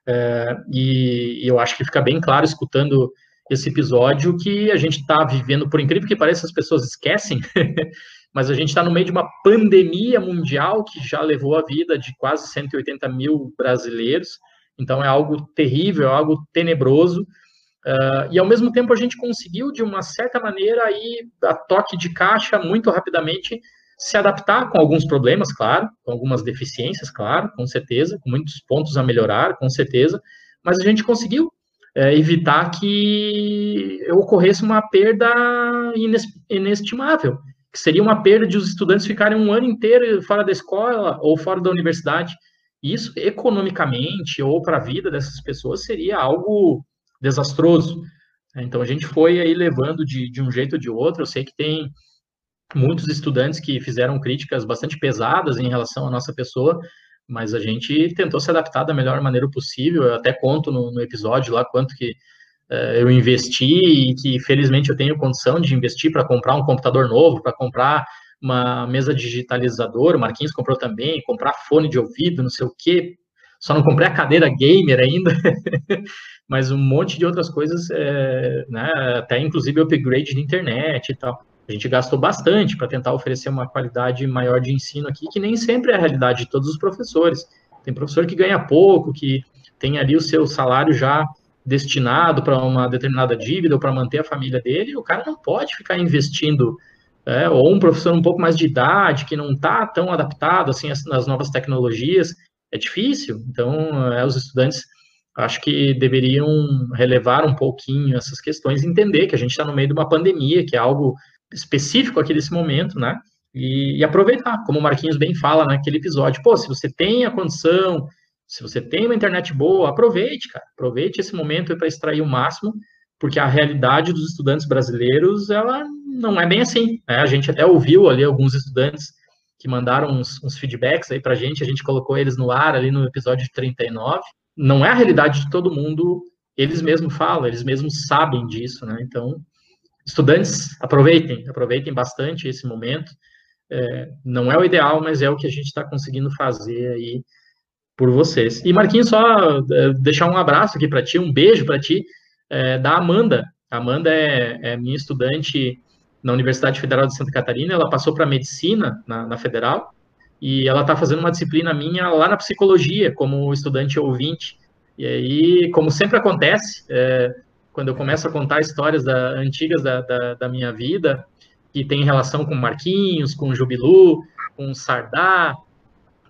[SPEAKER 2] é, e, e, eu acho que fica bem claro escutando esse episódio que a gente está vivendo, por incrível que pareça, as pessoas esquecem, mas a gente está no meio de uma pandemia mundial que já levou a vida de quase 180 mil brasileiros, então é algo terrível, é algo tenebroso, uh, e ao mesmo tempo a gente conseguiu, de uma certa maneira, aí, a toque de caixa, muito rapidamente, se adaptar com alguns problemas, claro, com algumas deficiências, claro, com certeza, com muitos pontos a melhorar, com certeza, mas a gente conseguiu é, evitar que ocorresse uma perda inestimável que seria uma perda de os estudantes ficarem um ano inteiro fora da escola ou fora da universidade. isso economicamente ou para a vida dessas pessoas seria algo desastroso. Então a gente foi aí levando de, de um jeito ou de outro. Eu sei que tem muitos estudantes que fizeram críticas bastante pesadas em relação à nossa pessoa, mas a gente tentou se adaptar da melhor maneira possível. Eu até conto no, no episódio lá quanto que uh, eu investi e que felizmente eu tenho condição de investir para comprar um computador novo, para comprar uma mesa digitalizadora, o Marquinhos comprou também, comprar fone de ouvido, não sei o quê. Só não comprei a cadeira gamer ainda, mas um monte de outras coisas, é, né, até inclusive upgrade de internet e tal. A gente gastou bastante para tentar oferecer uma qualidade maior de ensino aqui, que nem sempre é a realidade de todos os professores. Tem professor que ganha pouco, que tem ali o seu salário já destinado para uma determinada dívida ou para manter a família dele, e o cara não pode ficar investindo é, ou um professor um pouco mais de idade, que não está tão adaptado assim às, novas tecnologias, é difícil. Então, é, os estudantes acho que deveriam relevar um pouquinho essas questões, entender que a gente está no meio de uma pandemia, que é algo específico aqui desse momento, né? E, e, aproveitar, como o Marquinhos bem fala naquele episódio. Pô, se você tem a condição, se você tem uma internet boa, aproveite, cara. Aproveite esse momento para extrair o máximo, porque a realidade dos estudantes brasileiros, ela não é bem assim. Né? A gente até ouviu ali alguns estudantes que mandaram uns, uns feedbacks aí para a gente, a gente colocou eles no ar ali no episódio 39. Não é a realidade de todo mundo, eles mesmos falam, eles mesmos sabem disso, né? Então, estudantes, aproveitem, aproveitem bastante esse momento. É, não é o ideal, mas é o que a gente está conseguindo fazer aí por vocês. E Marquinhos, só é, deixar um abraço aqui para ti, um beijo para ti, é, da Amanda. A Amanda é, é minha estudante na Universidade Federal de Santa Catarina, ela passou para medicina na, na, Federal e ela está fazendo uma disciplina minha lá na psicologia, como estudante ouvinte. E aí, como sempre acontece, é, quando eu começo a contar histórias da, antigas da, da, da, minha vida, que tem relação com Marquinhos, com Jubilu, com Sardá,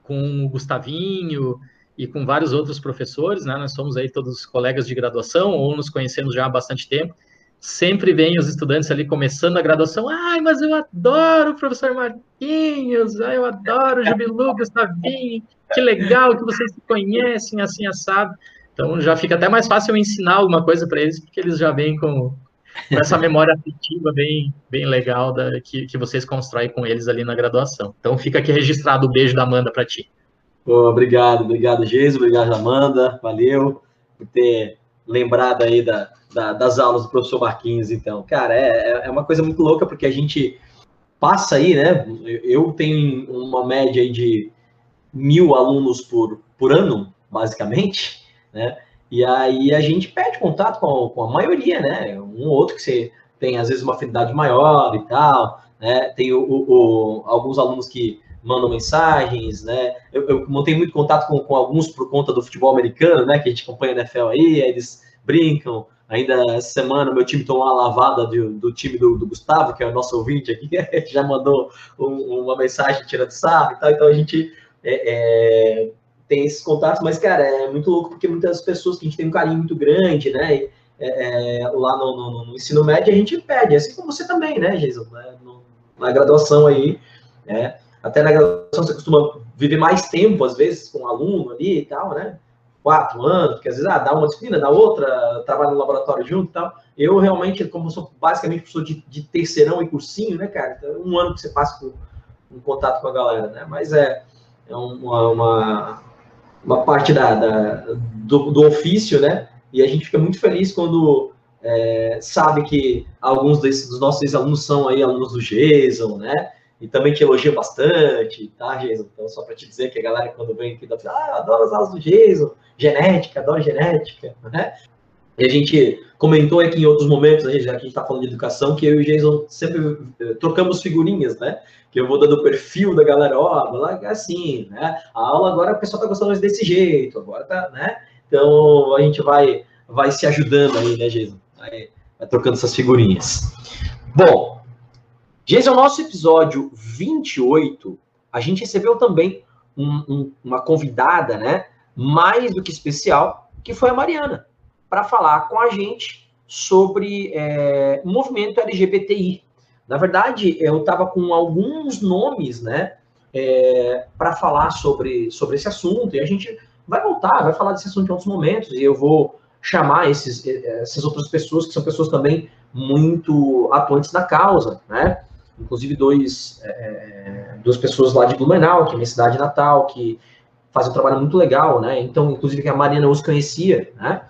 [SPEAKER 2] com o Gustavinho e com vários outros professores, né? Nós somos aí todos colegas de graduação ou nos conhecemos já há bastante tempo sempre vem os estudantes ali começando a graduação, ai, mas eu adoro o professor Marquinhos, ai, eu adoro o Jubilu, Gustavinho, que legal que vocês se conhecem, assim, assado. Então, já fica até mais fácil eu ensinar alguma coisa para eles, porque eles já vêm com, com essa memória afetiva bem, bem legal da, que, que vocês constroem com eles ali na graduação. Então, fica aqui registrado o beijo da Amanda para ti.
[SPEAKER 1] Oh, obrigado, obrigado, Jesus, obrigado, Amanda, valeu por ter lembrado aí da, da, das aulas do professor Marquinhos, então. Cara, é, é, é uma coisa muito louca, porque a gente passa aí, né? Eu tenho uma média de mil alunos por, por ano, basicamente, né? E aí a gente perde contato com, com a maioria, né? Um ou outro que você tem, às vezes, uma afinidade maior e tal, né? Tem o, o, o alguns alunos que mandam mensagens, né? Eu, eu mantenho muito contato com, com alguns por conta do futebol americano, né? Que a gente acompanha na NFL aí, eles brincam, Ainda essa semana, meu time tomou uma lavada do, do time do, do, Gustavo, que é o nosso ouvinte aqui, já mandou um, uma mensagem tirando sarro e tal. Então a gente é, é, tem esses contatos, mas, cara, é muito louco porque muitas pessoas que a gente tem um carinho muito grande, né? É, é, lá no, no, no, ensino médio a gente pede, assim como você também, né, Jason? Né, no, na graduação aí, né? Até na graduação você costuma viver mais tempo, às vezes, com um aluno ali e tal, né? quatro anos, porque às vezes ah, dá uma disciplina, dá outra, trabalha no laboratório junto e tal. Eu realmente, como sou basicamente professor de, de terceirão e cursinho, né, cara? Então, um ano que você passa com, um contato com a galera, né? Mas é, é uma, uma, uma parte da, da do, do, ofício, né? E a gente fica muito feliz quando é, sabe que alguns desses, dos nossos alunos são aí alunos do Jason, né? e também te elogia bastante, tá, Jason? Então, só para te dizer que a galera, quando vem aqui, ah, adoro as aulas do Jason, genética, adoro genética, né? E a gente comentou aqui em outros momentos, já que a gente está falando de educação, que eu e o Jason sempre eh, trocamos figurinhas, né? Que eu vou dando o perfil da galera, ó, assim, né? A aula agora o pessoal tá gostando mais desse jeito, agora tá, né? Então a gente vai, vai se ajudando aí, né, Jason? Vai, vai trocando essas figurinhas. Bom, o nosso episódio 28. A gente recebeu também um, um, uma convidada, né? Mais do que especial, que foi a Mariana, para falar com a gente sobre é, movimento LGBTI. Na verdade, eu estava com alguns nomes, né? é, para falar sobre, sobre esse assunto. E a gente vai voltar, vai falar desse assunto em outros momentos. E eu vou chamar esses, essas outras pessoas, que são pessoas também muito atuantes na causa, né? Inclusive dois, é, é, duas pessoas lá de Blumenau, que é minha cidade natal, que fazem um trabalho muito legal, né? Então, inclusive que a Mariana os conhecia, né?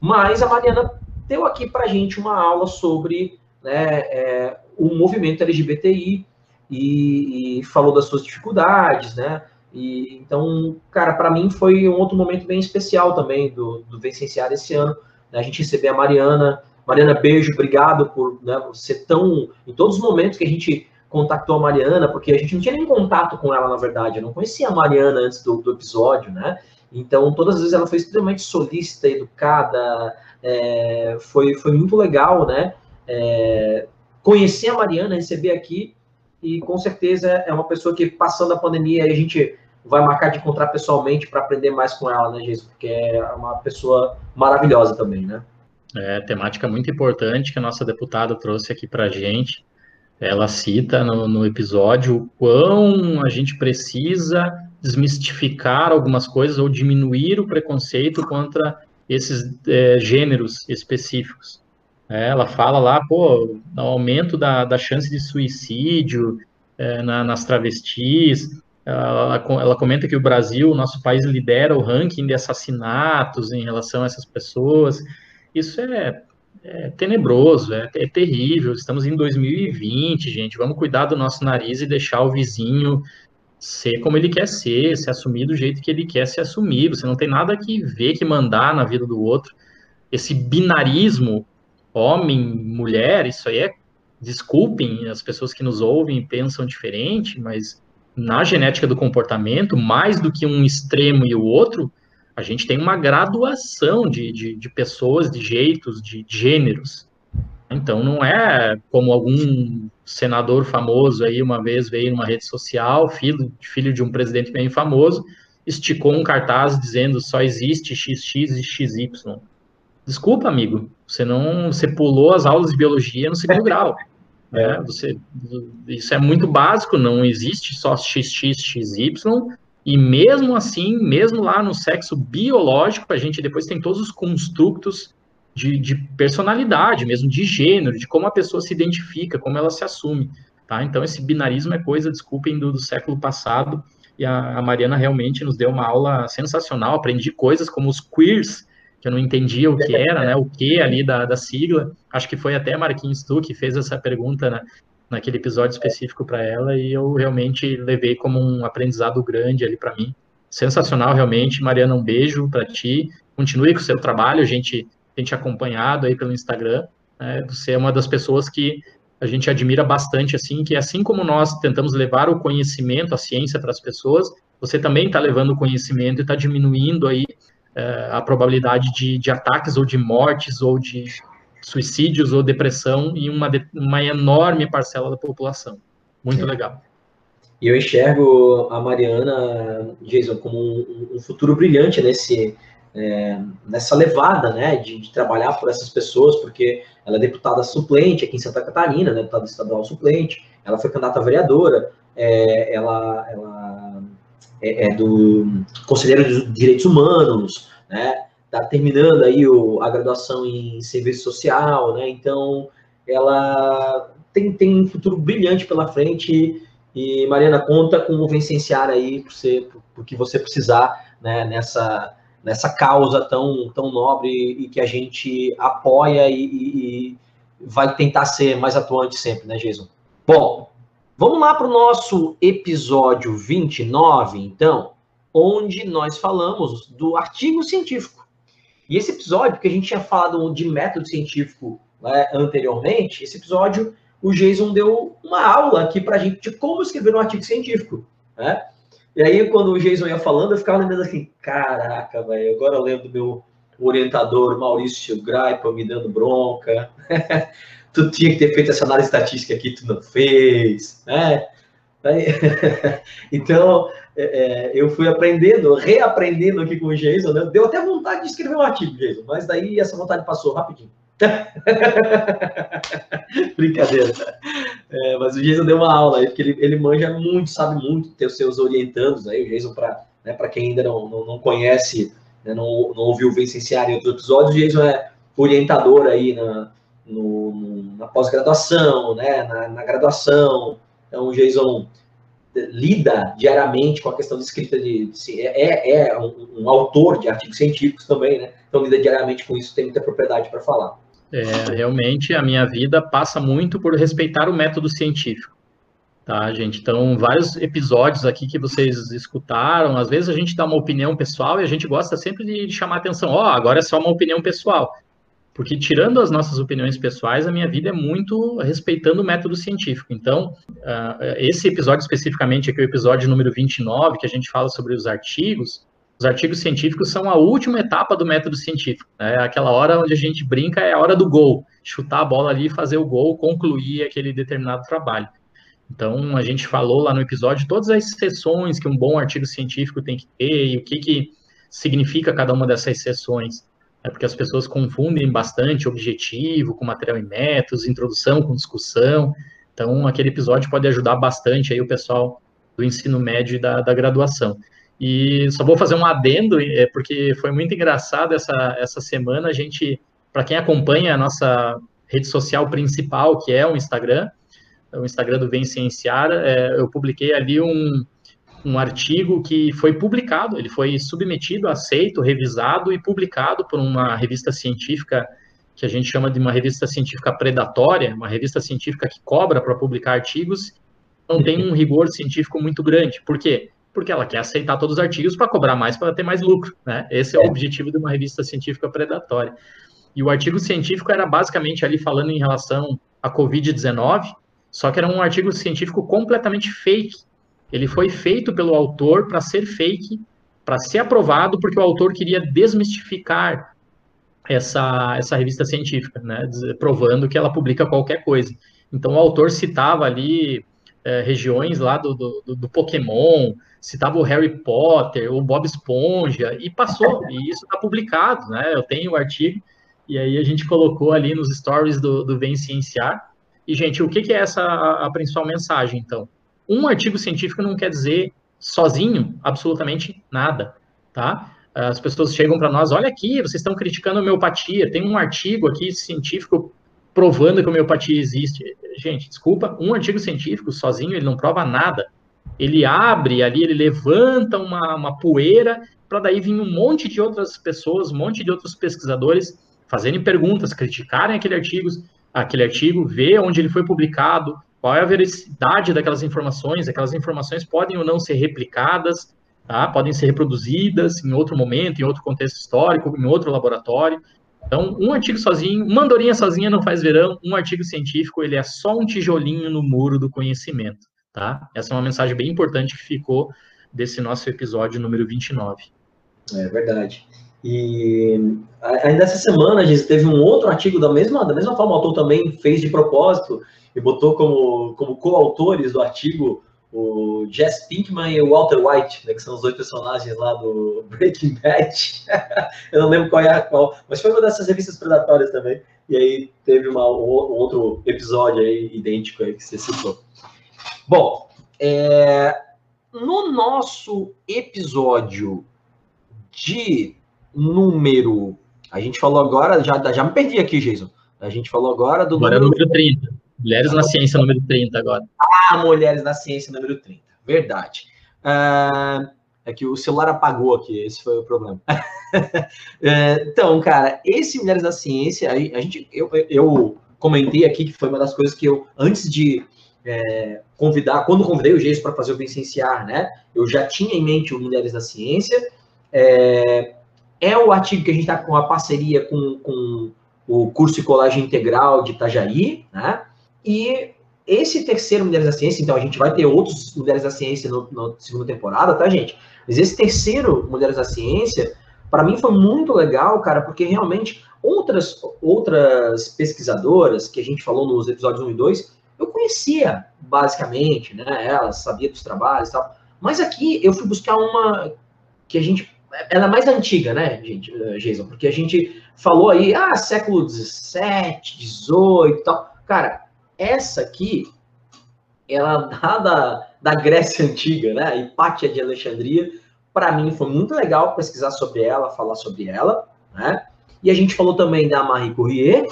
[SPEAKER 1] Mas a Mariana deu aqui para gente uma aula sobre né, é, o movimento LGBTI e, e, falou das suas dificuldades, né? E, então, cara, para mim foi um outro momento bem especial também do, do Vicenciar esse ano. Né? A gente receber a Mariana. Mariana, beijo, obrigado por né, ser tão. Em todos os momentos que a gente contactou a Mariana, porque a gente não tinha nem contato com ela, na verdade. Eu não conhecia a Mariana antes do, do episódio, né? Então, todas as vezes ela foi extremamente solícita, educada, é, foi, foi muito legal, né? É, conhecer a Mariana, receber aqui, e com certeza é uma pessoa que, passando a pandemia, a gente vai marcar de encontrar pessoalmente para aprender mais com ela, né, Jesus? Porque é uma pessoa maravilhosa também, né?
[SPEAKER 2] É, temática muito importante que a nossa deputada trouxe aqui para a gente. Ela cita no, no episódio o quão a gente precisa desmistificar algumas coisas ou diminuir o preconceito contra esses é, gêneros específicos. É, ela fala lá, pô, o aumento da, da chance de suicídio é, na, nas travestis. Ela, ela, comenta que o Brasil, nosso país, lidera o ranking de assassinatos em relação a essas pessoas. Isso é, é tenebroso, é, é terrível. Estamos em 2020, gente. Vamos cuidar do nosso nariz e deixar o vizinho ser como ele quer ser, se assumir do jeito que ele quer se assumir. Você não tem nada que ver, que mandar na vida do outro. Esse binarismo homem, mulher, isso aí é. Desculpem as pessoas que nos ouvem e pensam diferente, mas na genética do comportamento, mais do que um extremo e o outro, a gente tem uma graduação de, de, de pessoas, de jeitos, de gêneros. Então não é como algum senador famoso aí uma vez veio numa rede social, filho, filho de um presidente bem famoso, esticou um cartaz dizendo só existe XX e XY. Desculpa, amigo, você não, você pulou as aulas de biologia no segundo grau. Né? Você, isso é muito básico, não existe só XX, XY, e mesmo assim, mesmo lá no sexo biológico, a gente depois tem todos os construtos de, de, personalidade, mesmo de gênero, de como a pessoa se identifica, como ela se assume. Tá? Então, esse binarismo é coisa, desculpem, do, do século passado, e a, a Mariana realmente nos deu uma aula sensacional, aprendi coisas como os queers, que eu não entendia o que era, né, o que ali da, da sigla. Acho que foi até Marquinhos Tu que fez essa pergunta na, naquele episódio específico para ela e eu realmente levei como um aprendizado grande ali para mim. Sensacional, realmente. Mariana, um beijo para ti. Continue com o seu trabalho, a gente tem te acompanhado aí pelo Instagram. Né? Você é uma das pessoas que a gente admira bastante, assim, que assim como nós tentamos levar o conhecimento, a ciência para as pessoas, você também está levando o conhecimento e está diminuindo aí é, a probabilidade de, de, ataques ou de mortes ou de suicídios ou depressão em uma, uma enorme parcela da população. Muito legal.
[SPEAKER 1] E eu enxergo a Mariana, Jason, como um, um futuro brilhante nesse, é, nessa levada, né, de, de, trabalhar por essas pessoas, porque ela é deputada suplente aqui em Santa Catarina, né, deputada estadual suplente, ela foi candidata a vereadora, é, ela, ela é, é, do Conselheiro de Direitos Humanos, né? Está terminando aí o, a graduação em serviço social, né? Então, ela tem, tem um futuro brilhante pela frente e, Mariana, conta com o Vencenciar aí por, ser, por, que você precisar né, nessa, nessa causa tão, tão nobre e que a gente apoia e, e, e vai tentar ser mais atuante sempre, né, Jason? Bom, Vamos lá para o nosso episódio 29, então, onde nós falamos do artigo científico. E esse episódio, que a gente tinha falado de método científico né, anteriormente, esse episódio, o Jason deu uma aula aqui para a gente de como escrever um artigo científico. Né? E aí, quando o Jason ia falando, eu ficava lembrando assim, caraca, velho, agora eu lembro do meu orientador Maurício Graipa me dando bronca. tu tinha que ter feito essa análise estatística aqui, tu não fez, né? então, é, é, eu fui aprendendo, reaprendendo aqui com o Jason, né? Deu até vontade de escrever um artigo, Jason, mas daí essa vontade passou rapidinho. Brincadeira. É, mas o Jason deu uma aula aí, porque ele, ele manja muito, sabe muito, ter os seus orientandos aí. O Jason, para né, quem ainda não, não, não conhece, né, não, não ouviu o Vicenciário em outros episódios, o Jason é orientador aí na, no, na pós-graduação, né, na, na, graduação. Então, o Jason lida diariamente com a questão de escrita de, de é, é um, um, autor de artigos científicos também, né? Então lida diariamente com isso, tem muita propriedade para falar.
[SPEAKER 2] É, realmente a minha vida passa muito por respeitar o método científico. Tá, gente? Então, vários episódios aqui que vocês escutaram, às vezes a gente dá uma opinião pessoal e a gente gosta sempre de chamar atenção. Ó, oh, agora é só uma opinião pessoal. Porque, tirando as nossas opiniões pessoais, a minha vida é muito respeitando o método científico. Então, uh, esse episódio especificamente aqui, o episódio número 29, que a gente fala sobre os artigos, os artigos científicos são a última etapa do método científico. Né? Aquela hora onde a gente brinca é a hora do gol, chutar a bola ali, fazer o gol, concluir aquele determinado trabalho. Então, a gente falou lá no episódio todas as sessões que um bom artigo científico tem que ter e o que, que significa cada uma dessas sessões é porque as pessoas confundem bastante objetivo com material e métodos, introdução com discussão. Então, aquele episódio pode ajudar bastante aí o pessoal do ensino médio e da, da graduação. E só vou fazer um adendo, é, porque foi muito engraçado essa, essa semana. A gente, para quem acompanha a nossa rede social principal, que é o Instagram, o Instagram do Vem Cienciar, é, eu publiquei ali um, um artigo que foi publicado, ele foi submetido, aceito, revisado e publicado por uma revista científica que a gente chama de uma revista científica predatória, uma revista científica que cobra para publicar artigos, não tem um rigor científico muito grande. Por quê? Porque ela quer aceitar todos os artigos para cobrar mais, para ter mais lucro. Né? Esse é o objetivo de uma revista científica predatória. E o artigo científico era basicamente ali falando em relação à Covid-19, só que era um artigo científico completamente fake, ele foi feito pelo autor para ser fake, para ser aprovado, porque o autor queria desmistificar essa, essa revista científica, né, provando que ela publica qualquer coisa. Então, o autor citava ali é, regiões lá do, do, do, Pokémon, citava o Harry Potter, o Bob Esponja, e passou, e isso está publicado, né, eu tenho o artigo, e aí a gente colocou ali nos stories do, do Vem Cienciar, e, gente, o que, que é essa a, a principal mensagem, então? Um artigo científico não quer dizer sozinho absolutamente nada, tá? As pessoas chegam para nós, olha aqui, vocês estão criticando a homeopatia, tem um artigo aqui científico provando que a homeopatia existe. Gente, desculpa, um artigo científico sozinho ele não prova nada. Ele abre ali, ele levanta uma, uma poeira para daí vir um monte de outras pessoas, um monte de outros pesquisadores fazerem perguntas, criticarem aquele artigo, aquele artigo, ver onde ele foi publicado, qual é a veracidade daquelas informações, aquelas informações podem ou não ser replicadas, tá? podem ser reproduzidas em outro momento, em outro contexto histórico, em outro laboratório. Então, um artigo sozinho, uma andorinha sozinha não faz verão, um artigo científico, ele é só um tijolinho no muro do conhecimento, tá? Essa é uma mensagem bem importante que ficou desse nosso episódio número 29.
[SPEAKER 1] É verdade. E ainda essa semana, a gente teve um outro artigo da mesma, da mesma forma, o autor também fez de propósito, e botou como, como coautores do artigo o Jess Pinkman e o Walter White, né, que são os dois personagens lá do Breaking Bad. eu não lembro qual é a qual, mas foi uma dessas revistas predatórias também. E aí teve uma, um outro episódio aí idêntico aí que você citou. Bom, é, no nosso episódio de número. A gente falou agora, já, já me perdi aqui, Jason. A gente falou agora do
[SPEAKER 2] agora número... É número 30. Mulheres na Ciência, número 30 agora.
[SPEAKER 1] Ah, Mulheres na Ciência, número 30. Verdade. Uh, é que o celular apagou aqui, esse foi o problema. uh, então, cara, esse Mulheres na Ciência, a, gente, eu, eu comentei aqui que foi uma das coisas que eu, antes de é, convidar, quando convidei o Geis para fazer o Vicenciar, né, eu já tinha em mente o Mulheres na Ciência. É, é o artigo que a gente está com a parceria com, com o curso de colagem integral de Itajaí, né? E esse terceiro Mulheres da Ciência, então a gente vai ter outros Mulheres da Ciência na segunda temporada, tá, gente? Mas esse terceiro Mulheres da Ciência, para mim foi muito legal, cara, porque realmente outras, outras pesquisadoras que a gente falou nos episódios 1 e 2, eu conhecia basicamente, né? Elas sabia dos trabalhos e tal. Mas aqui eu fui buscar uma que a gente ela é mais antiga, né, gente, eh, Jason? Porque a gente falou aí, ah, século XVII, XVIII e tal. Cara, essa aqui, ela dá da, da Grécia Antiga, né? A Hipátia de Alexandria. Para mim foi muito legal pesquisar sobre ela, falar sobre ela, né? E a gente falou também da Marie Curie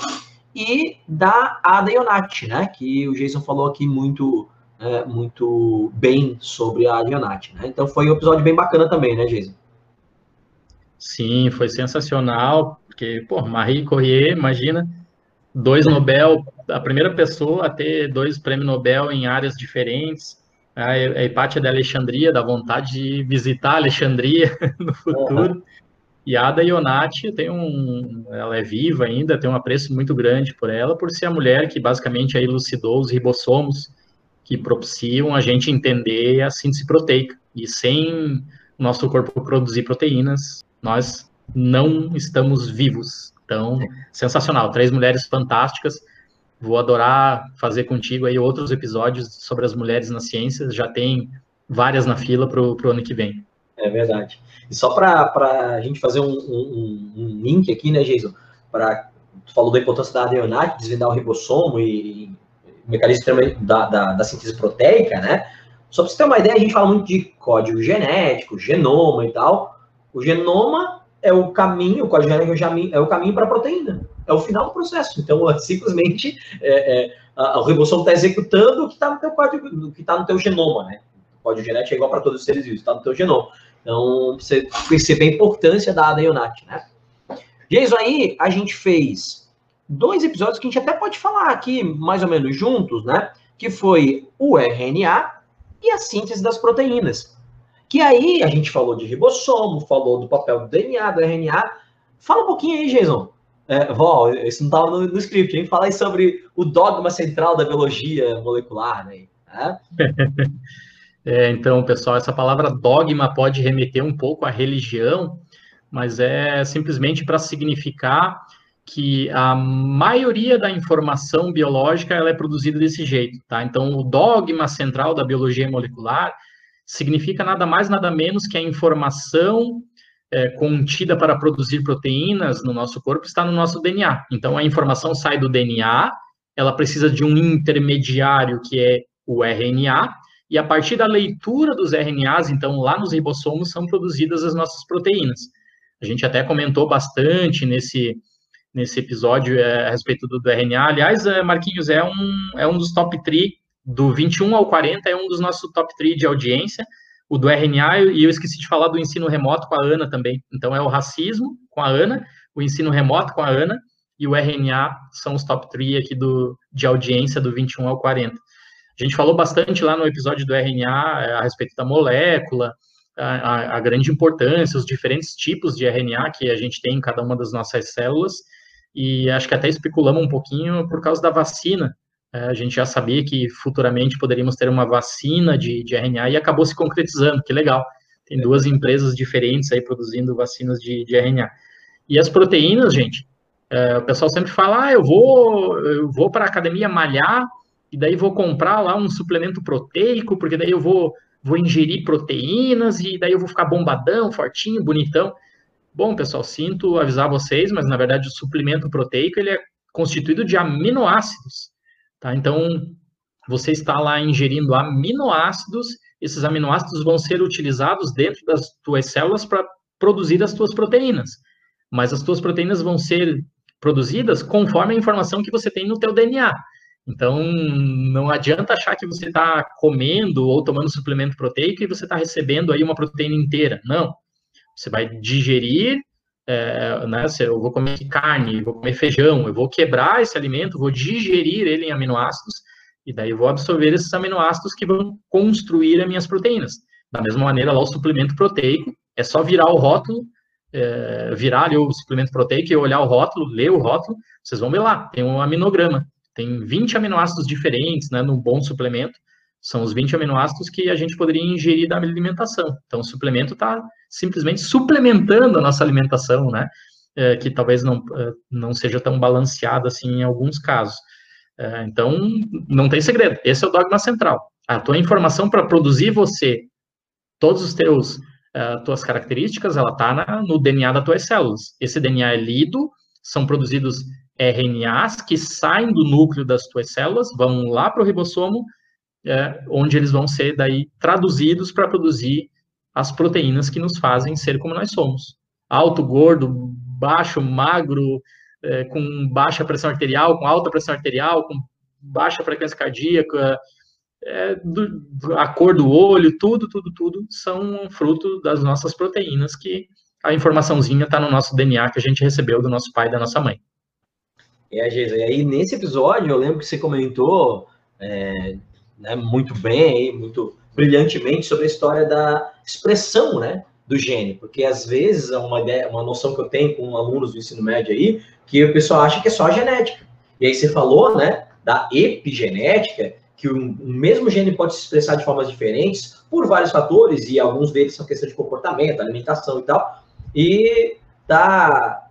[SPEAKER 1] e da Ada Ionati, né? Que o Jason falou aqui muito, é, muito bem sobre a Ionati, né? Então foi um episódio bem bacana também, né, Jason?
[SPEAKER 2] Sim, foi sensacional, porque, pô, Marie Curie, imagina, dois Nobel, a primeira pessoa a ter dois prêmios Nobel em áreas diferentes, a Hipátia de Alexandria, da vontade de visitar Alexandria no futuro. Uhum. E a Ada Ionati tem um, ela é viva ainda, tem um apreço muito grande por ela, por ser a mulher que basicamente elucidou os ribossomos que propiciam a gente entender a síntese proteica. E sem o nosso corpo produzir proteínas, nós não estamos vivos. Então, sensacional. Três mulheres fantásticas. Vou adorar fazer contigo aí outros episódios sobre as mulheres na ciência. Já tem várias na fila para o ano que vem.
[SPEAKER 1] É verdade. E só para a gente fazer um, um, um, link aqui, né, Jason? Pra, tu falou da importância da adenate, desvendar o ribossomo e, e o mecanismo da, da, da, síntese proteica, né? Só para você ter uma ideia, a gente fala muito de código genético, genoma e tal. O genoma é o caminho, o código genético é o caminho para a proteína. É o final do processo. Então, é simplesmente, é, é, a, ribossomo está executando o que está no teu código, que está no teu genoma, né? O código genético é igual para todos os seres vivos, está no teu genoma. Então, você perceber a importância da ADIONAT, né? Jason, aí a gente fez dois episódios que a gente até pode falar aqui, mais ou menos juntos, né? Que foi o RNA e a síntese das proteínas. Que aí a gente falou de ribossomo, falou do papel do DNA, do RNA. Fala um pouquinho aí, Jason. É, Val, isso não estava no, no, script, hein? Fala aí sobre o dogma central da biologia molecular, né?
[SPEAKER 2] É, então, pessoal, essa palavra dogma pode remeter um pouco à religião, mas é simplesmente para significar que a maioria da informação biológica ela é produzida desse jeito, tá? Então, o dogma central da biologia molecular significa nada mais, nada menos que a informação é, contida para produzir proteínas no nosso corpo está no nosso DNA. Então, a informação sai do DNA, ela precisa de um intermediário que é o RNA, e a partir da leitura dos RNAs, então, lá nos ribossomos, são produzidas as nossas proteínas. A gente até comentou bastante nesse, nesse episódio é, a respeito do, do, RNA. Aliás, é, Marquinhos, é um, é um dos top 3, do 21 ao 40, é um dos nossos top 3 de audiência, o do RNA, e eu esqueci de falar do ensino remoto com a Ana também. Então, é o racismo com a Ana, o ensino remoto com a Ana, e o RNA são os top 3 aqui do, de audiência do 21 ao 40. A gente falou bastante lá no episódio do RNA eh, a respeito da molécula, a, a, grande importância, os diferentes tipos de RNA que a gente tem em cada uma das nossas células, e acho que até especulamos um pouquinho por causa da vacina. Eh, a gente já sabia que futuramente poderíamos ter uma vacina de, de RNA e acabou se concretizando, que legal. Tem duas empresas diferentes aí produzindo vacinas de, de RNA. E as proteínas, gente, é, o pessoal sempre fala, ah, eu vou, eu vou para a academia malhar e daí vou comprar lá um suplemento proteico, porque daí eu vou, vou ingerir proteínas, e daí eu vou ficar bombadão, fortinho, bonitão. Bom, pessoal, sinto avisar vocês, mas na verdade o suplemento proteico ele é constituído de aminoácidos, tá? Então, você está lá ingerindo aminoácidos, esses aminoácidos vão ser utilizados dentro das tuas células para produzir as tuas proteínas. Mas as tuas proteínas vão ser produzidas conforme a informação que você tem no teu DNA. Então, não adianta achar que você está comendo ou tomando suplemento proteico e você está recebendo aí uma proteína inteira. Não. Você vai digerir, é, né, eu vou comer carne, vou comer feijão, eu vou quebrar esse alimento, vou digerir ele em aminoácidos, e daí eu vou absorver esses aminoácidos que vão construir as minhas proteínas. Da mesma maneira, lá o suplemento proteico, é só virar o rótulo, é, virar ali o suplemento proteico e olhar o rótulo, ler o rótulo, vocês vão ver lá, tem um aminograma. Tem 20 aminoácidos diferentes, né, num bom suplemento. São os 20 aminoácidos que a gente poderia ingerir da alimentação. Então, o suplemento está simplesmente suplementando a nossa alimentação, né? É, que talvez não, é, não seja tão balanceada assim em alguns casos. É, então, não tem segredo. Esse é o dogma central. A tua informação para produzir você todos os teus uh, tuas características, ela está no DNA das tuas células. Esse DNA é lido, são produzidos RNAs que saem do núcleo das tuas células, vão lá para o ribossomo, é, onde eles vão ser daí traduzidos para produzir as proteínas que nos fazem ser como nós somos. Alto, gordo, baixo, magro, é, com baixa pressão arterial, com alta pressão arterial, com baixa frequência cardíaca, é, do, a cor do olho, tudo, tudo, tudo são fruto das nossas proteínas que a informaçãozinha está no nosso DNA que a gente recebeu do nosso pai e da nossa mãe.
[SPEAKER 1] É, Geisa, e aí nesse episódio eu lembro que você comentou é, né, muito bem, muito brilhantemente sobre a história da expressão, né, do gene, porque às vezes é uma ideia, uma noção que eu tenho com alunos do ensino médio aí, que o pessoal acha que é só genética. E aí você falou, né, da epigenética, que o, mesmo gene pode se expressar de formas diferentes por vários fatores, e alguns deles são questão de comportamento, alimentação e tal, e tá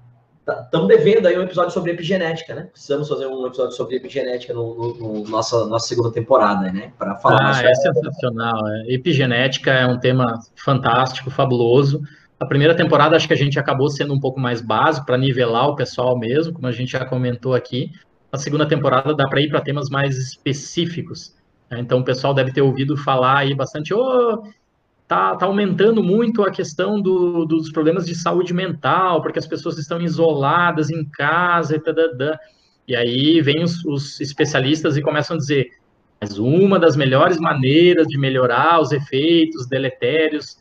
[SPEAKER 1] Estamos tá, devendo aí um episódio sobre epigenética, né? Precisamos fazer um episódio sobre epigenética no, no, no nossa, nossa segunda temporada, né?
[SPEAKER 2] Para falar ah, mais. É sensacional. É. Epigenética é um tema fantástico, fabuloso. A primeira temporada acho que a gente acabou sendo um pouco mais básico para nivelar o pessoal mesmo, como a gente já comentou aqui. A segunda temporada dá para ir para temas mais específicos. Né? Então o pessoal deve ter ouvido falar aí bastante. Oh, tá, tá aumentando muito a questão do, dos problemas de saúde mental, porque as pessoas estão isoladas em casa e tadadã. E aí vem os, os especialistas e começam a dizer, mas uma das melhores maneiras de melhorar os efeitos deletérios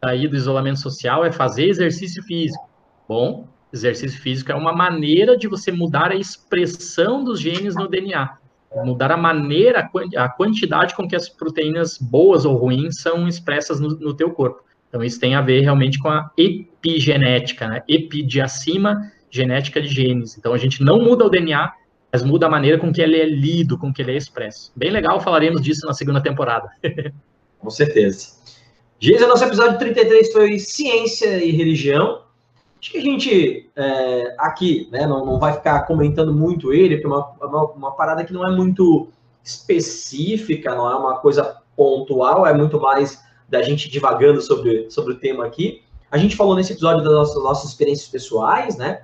[SPEAKER 2] aí do isolamento social é fazer exercício físico. Bom, exercício físico é uma maneira de você mudar a expressão dos genes no DNA mudar a maneira, a quantidade com que as proteínas boas ou ruins são expressas no, no teu corpo. Então, isso tem a ver realmente com a epigenética, né? Epi de acima, genética de genes. Então, a gente não muda o DNA, mas muda a maneira com que ele é lido, com que ele é expresso. Bem legal, falaremos disso na segunda temporada.
[SPEAKER 1] com certeza. Geisa, nosso episódio 33 foi ciência e religião. Acho que a gente é, aqui né, não, não vai ficar comentando muito ele, porque é uma, uma, uma, parada que não é muito específica, não é uma coisa pontual, é muito mais da gente divagando sobre, sobre o tema aqui. A gente falou nesse episódio das nossas, nossas experiências pessoais, né?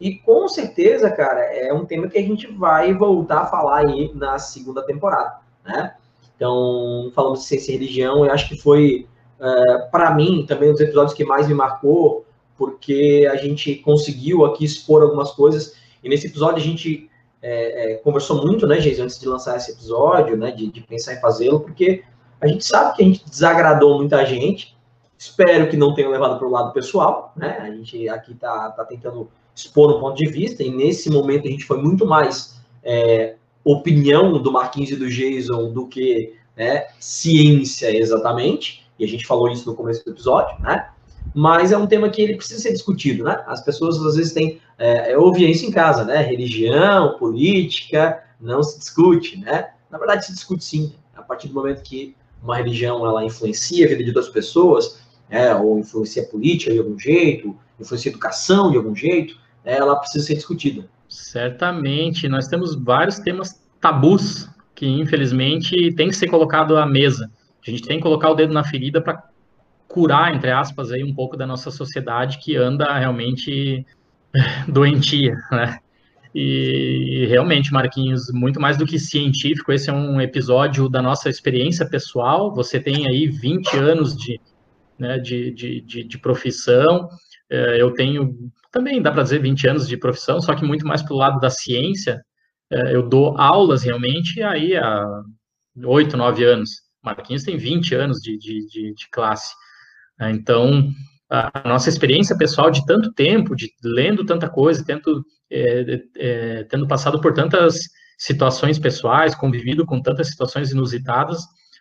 [SPEAKER 1] E com certeza, cara, é um tema que a gente vai voltar a falar aí na segunda temporada, né? Então, falamos de ciência e religião, eu acho que foi, é, para mim, também um dos episódios que mais me marcou, porque a gente conseguiu aqui expor algumas coisas. E nesse episódio a gente é, é, conversou muito, né, Geis, antes de lançar esse episódio, né, de, de pensar em fazê-lo, porque a gente sabe que a gente desagradou muita gente. Espero que não tenha levado para o lado pessoal, né? A gente aqui está tá tentando expor um ponto de vista, e nesse momento a gente foi muito mais é, opinião do Marquinhos e do Jason do que né, ciência exatamente, e a gente falou isso no começo do episódio, né? Mas é um tema que ele precisa ser discutido, né? As pessoas às vezes têm, é, ouvem isso em casa, né? Religião, política, não se discute, né? Na verdade, se discute sim, a partir do momento que uma religião ela influencia a vida de outras pessoas, é, ou influencia a política de algum jeito, influencia a educação de algum jeito, né? ela precisa ser discutida.
[SPEAKER 2] Certamente, nós temos vários temas tabus que infelizmente tem que ser colocado à mesa. A gente tem que colocar o dedo na ferida para curar, entre aspas, aí um pouco da nossa sociedade que anda realmente doentia, né? E realmente, Marquinhos, muito mais do que científico, esse é um episódio da nossa experiência pessoal. Você tem aí 20 anos de, né, de, de, de, de profissão, é, eu tenho também, dá para dizer, 20 anos de profissão, só que muito mais para o lado da ciência. É, eu dou aulas realmente aí há 8, 9 anos. Marquinhos tem 20 anos de, de, de, de classe. Né? Então, a nossa experiência pessoal de tanto tempo, de lendo tanta coisa, tendo, é, é, tendo passado por tantas situações pessoais, convivido com tantas situações inusitadas,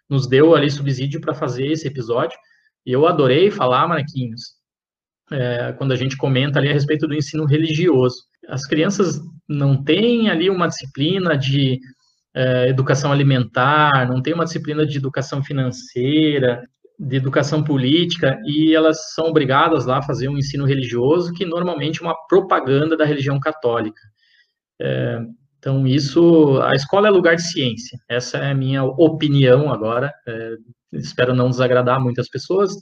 [SPEAKER 2] nos deu ali subsídio para fazer esse episódio. E eu adorei falar, Marquinhos, é, quando a gente comenta ali a respeito do ensino religioso. As crianças não têm ali uma disciplina de é, educação alimentar, não tem uma disciplina de educação financeira, de educação política e elas são obrigadas lá a fazer um ensino religioso que normalmente é uma propaganda da religião católica. É, então isso, a escola é lugar de ciência. Essa é a minha opinião agora. É, espero não desagradar muitas pessoas.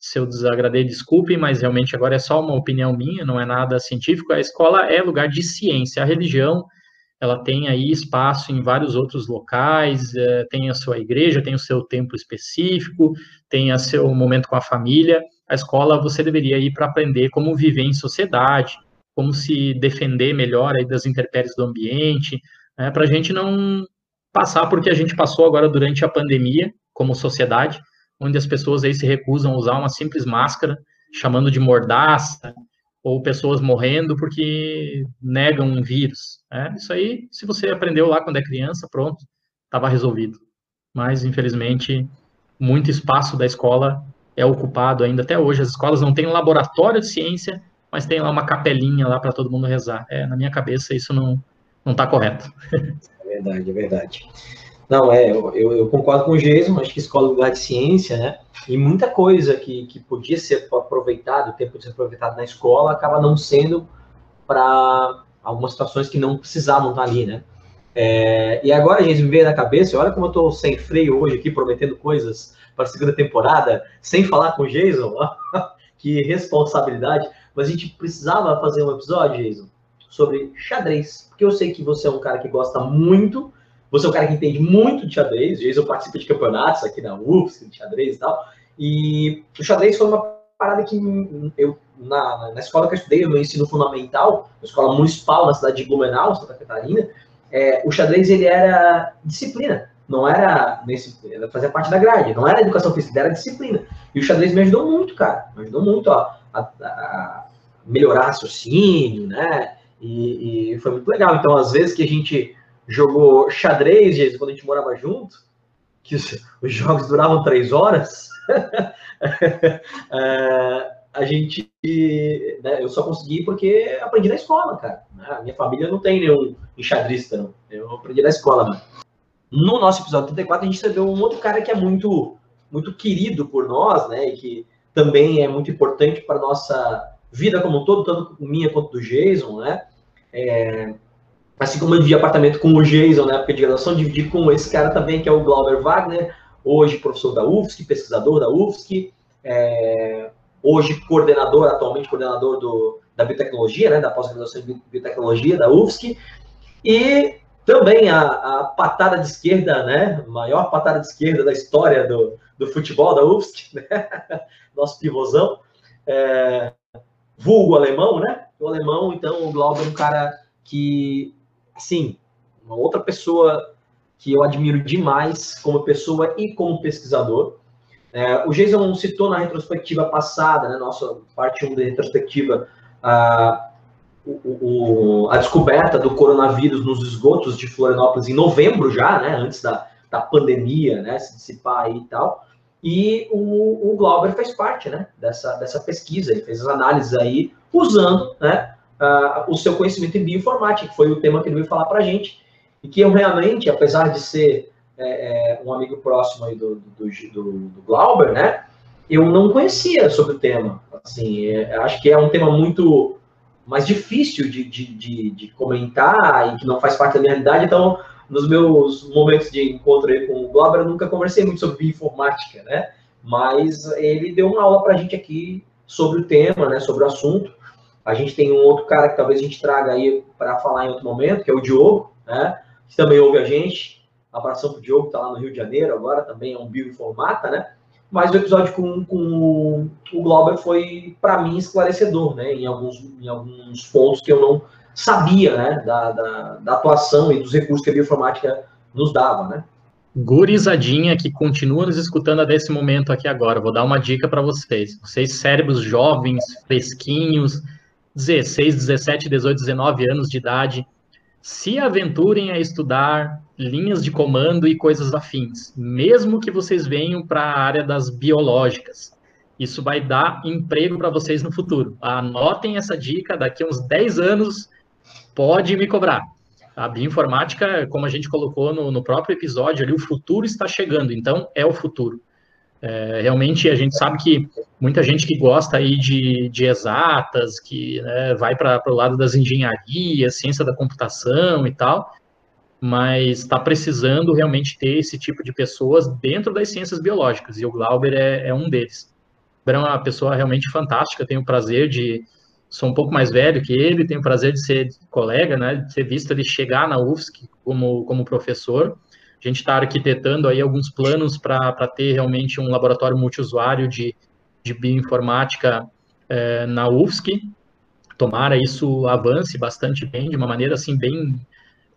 [SPEAKER 2] se eu desagradei, desculpem, mas realmente agora é só uma opinião minha, não é nada científico. A escola é lugar de ciência. A religião, ela tem aí espaço em vários outros locais, é, tem a sua igreja, tem o seu templo específico, tem o seu momento com a família. A escola você deveria ir para aprender como viver em sociedade, como se defender melhor aí das intempéries do ambiente, né, para a gente não passar porque a gente passou agora durante a pandemia como sociedade, onde as pessoas aí se recusam a usar uma simples máscara, chamando de mordaça, ou pessoas morrendo porque negam um vírus. Né? Isso aí, se você aprendeu lá quando é criança, pronto, estava resolvido. Mas, infelizmente, muito espaço da escola é ocupado ainda até hoje. As escolas não têm laboratório de ciência, mas tem lá uma capelinha lá para todo mundo rezar. É, na minha cabeça, isso não está correto.
[SPEAKER 1] É verdade, é verdade. Não, é, eu, eu, concordo com o Jason, acho que escola é lugar de ciência, né? E muita coisa que, que podia ser aproveitado, o tempo de ser aproveitado na escola, acaba não sendo para algumas situações que não precisavam estar ali, né? É, e agora, gente, me veio na cabeça, olha como eu estou sem freio hoje aqui, prometendo coisas para a segunda temporada, sem falar com o Jason, que responsabilidade. Mas a gente precisava fazer um episódio, Jason, sobre xadrez, porque eu sei que você é um cara que gosta muito, você é um cara que entende muito de xadrez, eu participo de campeonatos aqui na UFSC, de xadrez e tal, e o xadrez foi uma parada que eu, na, na escola que eu estudei, no ensino fundamental, na escola municipal na cidade de Blumenau, Santa Catarina, é, o xadrez ele era disciplina, não era nesse, fazia parte da grade, não era educação física, era disciplina. E o xadrez me ajudou muito, cara, me ajudou muito ó, a, a melhorar raciocínio, né? E, e, foi muito legal. Então, às vezes que a gente jogou xadrez, gente, quando a gente morava junto, que os, os jogos duravam três horas, é, a gente, né, eu só consegui porque aprendi na escola, cara. A minha família não tem nenhum enxadrista, não. Eu aprendi na escola, mano. No nosso episódio 34, a gente recebeu um outro cara que é muito, muito querido por nós, né, e que também é muito importante para nossa vida como um todo, tanto minha quanto do Jason, né, é, assim como eu dividi apartamento com o Jason na época de graduação, dividi com esse cara também, que é o Glauber Wagner, hoje professor da UFSC, pesquisador da UFSC, é, hoje coordenador, atualmente coordenador do, da biotecnologia, né, da pós-graduação de biotecnologia da UFSC, e também a, a, patada de esquerda, né, maior patada de esquerda da história do, do futebol da UFSC, né, nosso pivôzão, é, vulgo alemão, né, o alemão, então, o Glauber é um cara que, assim, uma outra pessoa que eu admiro demais como pessoa e como pesquisador. É, o Jason citou na retrospectiva passada, né, nossa parte 1 da retrospectiva, a, o, o, a descoberta do coronavírus nos esgotos de Florianópolis em novembro já, né, antes da, da pandemia né, se dissipar e tal. E o, o Glauber fez parte né, dessa, dessa pesquisa, ele fez as análises aí usando né, uh, o seu conhecimento em bioinformática, que foi o tema que ele veio falar para a gente, e que eu realmente, apesar de ser é, é, um amigo próximo aí do, do, do, do, Glauber, né, eu não conhecia sobre o tema. Assim, é, acho que é um tema muito mais difícil de, de, de, de, comentar e que não faz parte da minha realidade, então nos meus momentos de encontro com o Glauber, eu nunca conversei muito sobre bioinformática, né? Mas ele deu uma aula para a gente aqui sobre o tema, né, sobre o assunto. A gente tem um outro cara que talvez a gente traga aí para falar em outro momento, que é o Diogo, né, que também ouve a gente. Abração para o Diogo, que está lá no Rio de Janeiro agora, também é um bioinformata, né? Mas o episódio com, com o Glauber foi, para mim, esclarecedor, né? Em alguns, em alguns pontos que eu não sabia, né? Da, da, da atuação e dos recursos que a bioinformática nos dava, né?
[SPEAKER 2] gurizadinha que continua nos escutando até esse momento aqui agora. Vou dar uma dica para vocês. Vocês, cérebros jovens, fresquinhos, 16, 17, 18, 19 anos de idade, se aventurem a estudar linhas de comando e coisas afins, mesmo que vocês venham para a área das biológicas. Isso vai dar emprego para vocês no futuro. Anotem essa dica, daqui a uns 10 anos pode me cobrar. A bioinformática, como a gente colocou no, no próprio episódio ali, o futuro está chegando, então é o futuro. É, realmente a gente sabe que muita gente que gosta aí de, de exatas, que né, vai para o lado das engenharias, ciência da computação e tal, mas está precisando realmente ter esse tipo de pessoas dentro das ciências biológicas, e o Glauber é, é um deles. Brão é uma pessoa realmente fantástica, tenho o prazer de sou um pouco mais velho que ele, tenho o prazer de ser colega, né, de ter visto ele chegar na UFSC como, como professor. A gente está arquitetando aí alguns planos para ter realmente um laboratório multiusuário de, de bioinformática é, na UFSC. Tomara isso avance bastante bem, de uma maneira assim, bem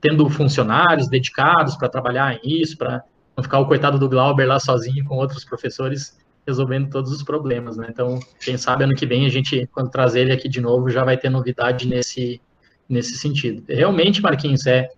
[SPEAKER 2] tendo funcionários dedicados para trabalhar nisso, para não ficar o coitado do Glauber lá sozinho com outros professores resolvendo todos os problemas, né? Então, quem sabe ano que vem a gente, quando trazer ele aqui de novo, já vai ter novidade nesse, nesse sentido. Realmente, Marquinhos, é,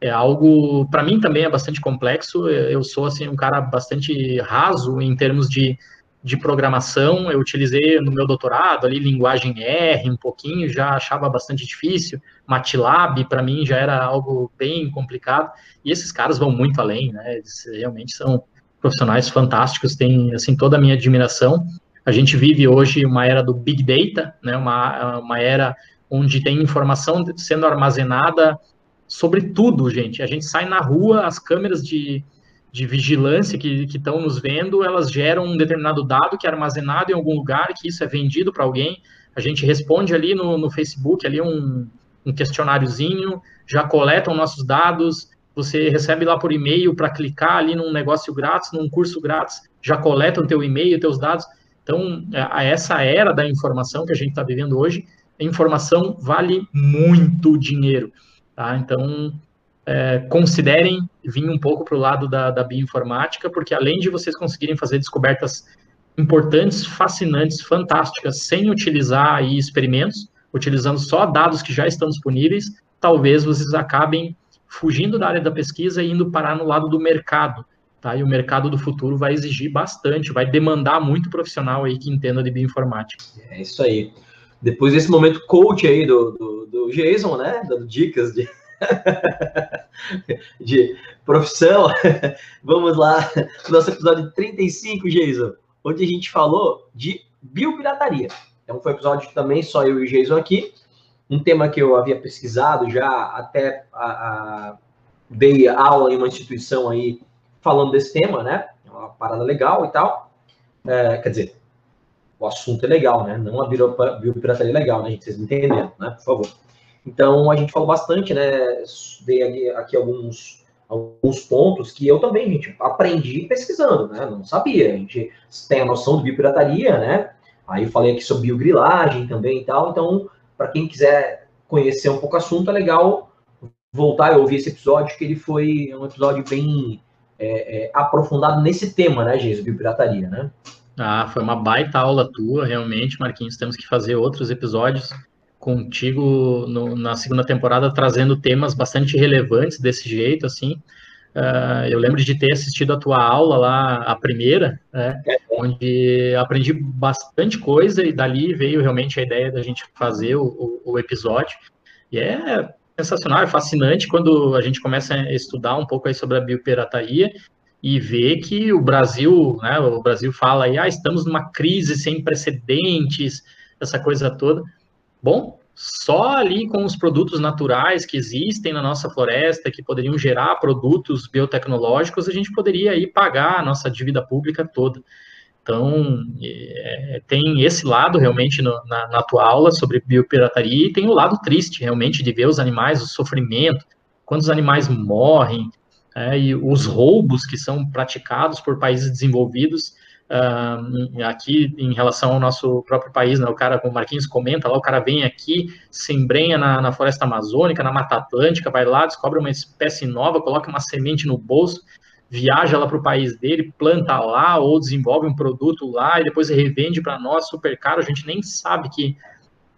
[SPEAKER 2] é algo, para mim também é bastante complexo, eu sou, assim, um cara bastante raso em termos de, de programação, eu utilizei no meu doutorado ali linguagem R um pouquinho, já achava bastante difícil, MATLAB para mim já era algo bem complicado, e esses caras vão muito além, né, eles realmente são profissionais fantásticos, têm assim toda a minha admiração. A gente vive hoje uma era do big data, né, uma, uma era onde tem informação sendo armazenada sobre tudo, gente. A gente sai na rua, as câmeras de, de vigilância que estão nos vendo, elas geram um determinado dado que é armazenado em algum lugar, que isso é vendido para alguém. A gente responde ali no, no Facebook, ali um, um questionáriozinho, já coletam nossos dados, você recebe lá por e-mail para clicar ali num negócio grátis, num curso grátis, já coleta o teu e-mail, teus dados. Então, a essa era da informação que a gente está vivendo hoje, a informação vale muito dinheiro. Tá? Então, é, considerem vir um pouco para o lado da, da bioinformática, porque além de vocês conseguirem fazer descobertas importantes, fascinantes, fantásticas, sem utilizar aí experimentos, utilizando só dados que já estão disponíveis, talvez vocês acabem fugindo da área da pesquisa e indo parar no lado do mercado. Tá? E o mercado do futuro vai exigir bastante, vai demandar muito profissional aí que entenda de bioinformática.
[SPEAKER 1] É isso aí. Depois desse momento coach aí do, do, do Jason, né? Dando dicas de, de profissão, vamos lá. Nosso episódio 35, Jason, onde a gente falou de biopirataria. Então foi um episódio também só eu e o Jason aqui um tema que eu havia pesquisado já, até a, a, dei aula em uma instituição aí falando desse tema, né? É uma parada legal e tal. É, quer dizer, o assunto é legal, né? Não a biopirataria legal, né, gente? Vocês entenderam, né? Por favor. Então, a gente falou bastante, né? Dei aqui alguns, alguns pontos que eu também, gente, aprendi pesquisando, né? Não sabia. A gente tem a noção de biopirataria, né? Aí eu falei aqui sobre biogrilagem também e tal. Então, para quem quiser conhecer um pouco o assunto, é legal voltar e ouvir esse episódio, que ele foi um episódio bem é, é, aprofundado nesse tema, né, Jesus, biopirataria, né?
[SPEAKER 2] Ah, foi uma baita aula tua, realmente, Marquinhos. Temos que fazer outros episódios contigo no, na segunda temporada, trazendo temas bastante relevantes desse jeito, assim. Uh, eu lembro de ter assistido a tua aula lá, a primeira, né, onde aprendi bastante coisa e dali veio realmente a ideia da gente fazer o, o, o, episódio. E é sensacional, é fascinante quando a gente começa a estudar um pouco aí sobre a biopirataria e ver que o Brasil, né, o Brasil fala aí, ah, estamos numa crise sem precedentes, essa coisa toda. Bom, só ali com os produtos naturais que existem na nossa floresta, que poderiam gerar produtos biotecnológicos, a gente poderia aí pagar a nossa dívida pública toda. Então, é, tem esse lado realmente no, na, na tua aula sobre biopirataria e tem o lado triste realmente de ver os animais, o sofrimento, quantos animais morrem, é, e os roubos que são praticados por países desenvolvidos Uh, aqui em relação ao nosso próprio país, né, o cara, como o Marquinhos comenta lá, o cara vem aqui, se embrenha na, na, floresta amazônica, na Mata Atlântica, vai lá, descobre uma espécie nova, coloca uma semente no bolso, viaja lá para o país dele, planta lá ou desenvolve um produto lá e depois revende para nós super caro, a gente nem sabe que,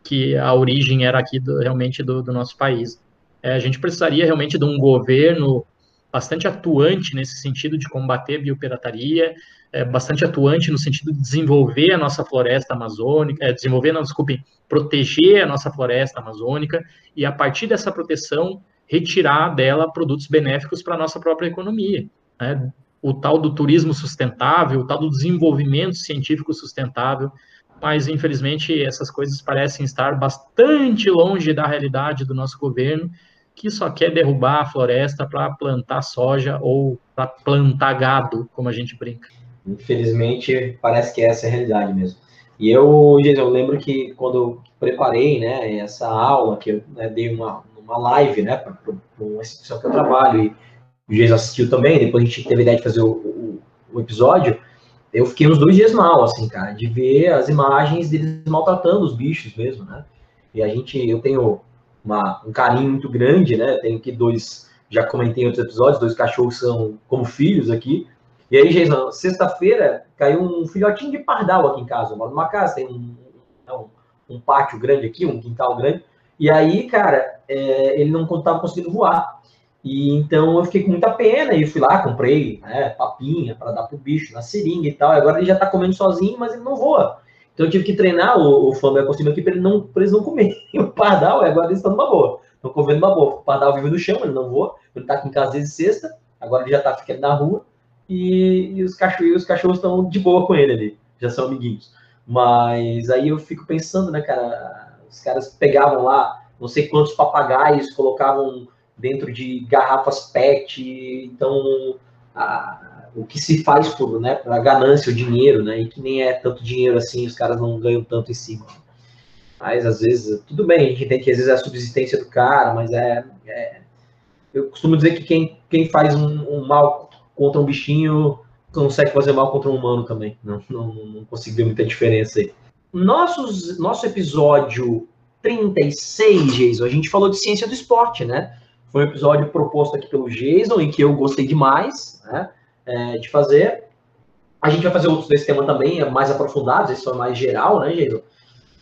[SPEAKER 2] que a origem era aqui do, realmente do, do, nosso país. É, a gente precisaria realmente de um governo bastante atuante nesse sentido de combater biopirataria, é, bastante atuante no sentido de desenvolver a nossa floresta amazônica, é, desenvolver, não, desculpe, proteger a nossa floresta amazônica e, a partir dessa proteção, retirar dela produtos benéficos para a nossa própria economia. Né? O tal do turismo sustentável, o tal do desenvolvimento científico sustentável, mas, infelizmente, essas coisas parecem estar bastante longe da realidade do nosso governo, que só quer derrubar a floresta para plantar soja ou para plantar gado, como a gente brinca.
[SPEAKER 1] Infelizmente, parece que essa é a realidade mesmo. E eu, eu lembro que quando eu preparei, né, essa aula, que eu né, dei uma, uma live, né, para uma instituição que eu trabalho, e o Jason assistiu também, depois a gente teve a ideia de fazer o, o, o episódio, eu fiquei uns dois dias mal, assim, cara, de ver as imagens deles maltratando os bichos mesmo, né? E a gente, eu tenho uma, um carinho muito grande, né? Tenho aqui dois, já comentei em outros episódios, dois cachorros são como filhos aqui. E aí, Jason, sexta-feira caiu um filhotinho de pardal aqui em casa. Eu moro numa casa, tem um, um, um pátio grande aqui, um quintal grande. E aí, cara, é, ele não estava conseguindo voar. E então eu fiquei com muita pena e fui lá, comprei né, papinha para dar pro bicho na seringa e tal. E agora ele já tá comendo sozinho, mas ele não voa. Então eu tive que treinar o, o fã do ecossistema aqui para ele não, eles não comerem o pardal. E agora eles estão numa boa. Estão comendo uma boa. O pardal vive no chão, ele não voa. Ele tá aqui em casa desde sexta. Agora ele já tá ficando na rua. E, e os cachorros os cachorros estão de boa com ele ali. Já são amiguinhos. Mas aí eu fico pensando, né, cara? Os caras pegavam lá não sei quantos papagaios, colocavam dentro de garrafas PET, então a, o que se faz por, né, para ganância, o dinheiro, né, e que nem é tanto dinheiro assim, os caras não ganham tanto em cima. Mas às vezes, tudo bem, a gente tem que às vezes é a subsistência do cara, mas é, é eu costumo dizer que quem, quem faz um, um, mal contra um bichinho consegue fazer mal contra um humano também. Não, não, não consigo ver muita diferença aí. Nossos, nosso episódio 36, Jason, a gente falou de ciência do esporte, né? Foi um episódio proposto aqui pelo Jason, em que eu gostei demais né, é, de fazer. A gente vai fazer outros desse tema também, mais aprofundados, esse foi mais geral, né, Jason?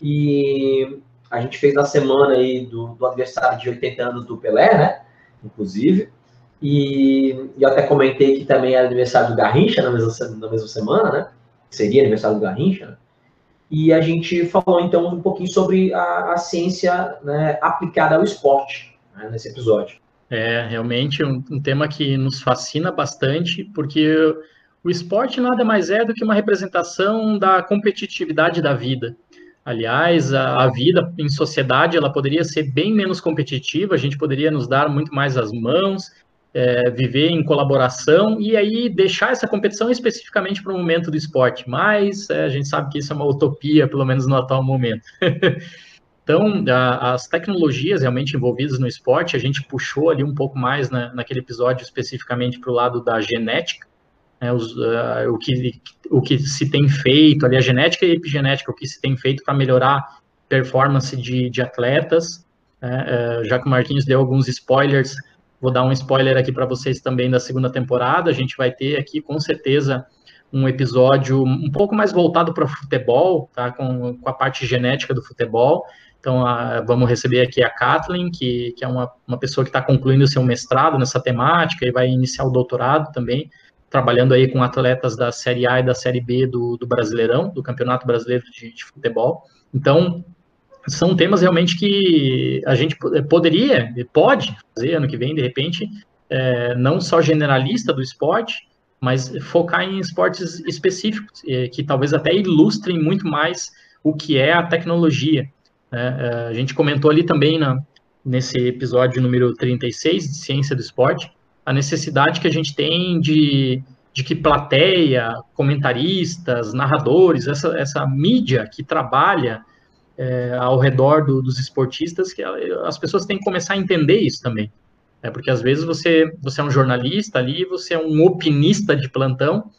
[SPEAKER 1] E a gente fez na semana aí do, do aniversário de 80 anos do Pelé, né? Inclusive. E, e até comentei que também era aniversário do Garrincha na mesma, na mesma semana, né? Seria aniversário do Garrincha. Né? E a gente falou então um pouquinho sobre a, a ciência né, aplicada ao esporte né, nesse episódio.
[SPEAKER 2] É, realmente um, um, tema que nos fascina bastante, porque o esporte nada mais é do que uma representação da competitividade da vida. Aliás, a, a, vida em sociedade ela poderia ser bem menos competitiva, a gente poderia nos dar muito mais as mãos, é, viver em colaboração e aí deixar essa competição especificamente para o momento do esporte. Mas é, a gente sabe que isso é uma utopia, pelo menos no atual momento. Então, a, as tecnologias realmente envolvidas no esporte, a gente puxou ali um pouco mais na, naquele episódio especificamente para o lado da genética, né, os, uh, o, que, o que se tem feito ali, a genética e a epigenética, o que se tem feito para melhorar performance de, de atletas, né, uh, já que o Marquinhos deu alguns spoilers, vou dar um spoiler aqui para vocês também da segunda temporada, a gente vai ter aqui com certeza um episódio um pouco mais voltado para o futebol, tá? Com, com a parte genética do futebol. Então, a, vamos receber aqui a Kathleen, que, que é uma, uma pessoa que está concluindo o seu mestrado nessa temática e vai iniciar o doutorado também, trabalhando aí com atletas da Série A e da Série B do, do Brasileirão, do Campeonato Brasileiro de, de Futebol. Então, são temas realmente que a gente poderia e pode fazer ano que vem, de repente, é, não só generalista do esporte, mas focar em esportes específicos, é, que talvez até ilustrem muito mais o que é a tecnologia. Né? É, a gente comentou ali também na, nesse episódio número 36 de Ciência do Esporte, a necessidade que a gente tem de, de que plateia, comentaristas, narradores, essa, essa mídia que trabalha é, ao redor do, dos esportistas, que as pessoas têm que começar a entender isso também. É porque às vezes você, você é um jornalista ali, você é um opinista de plantão,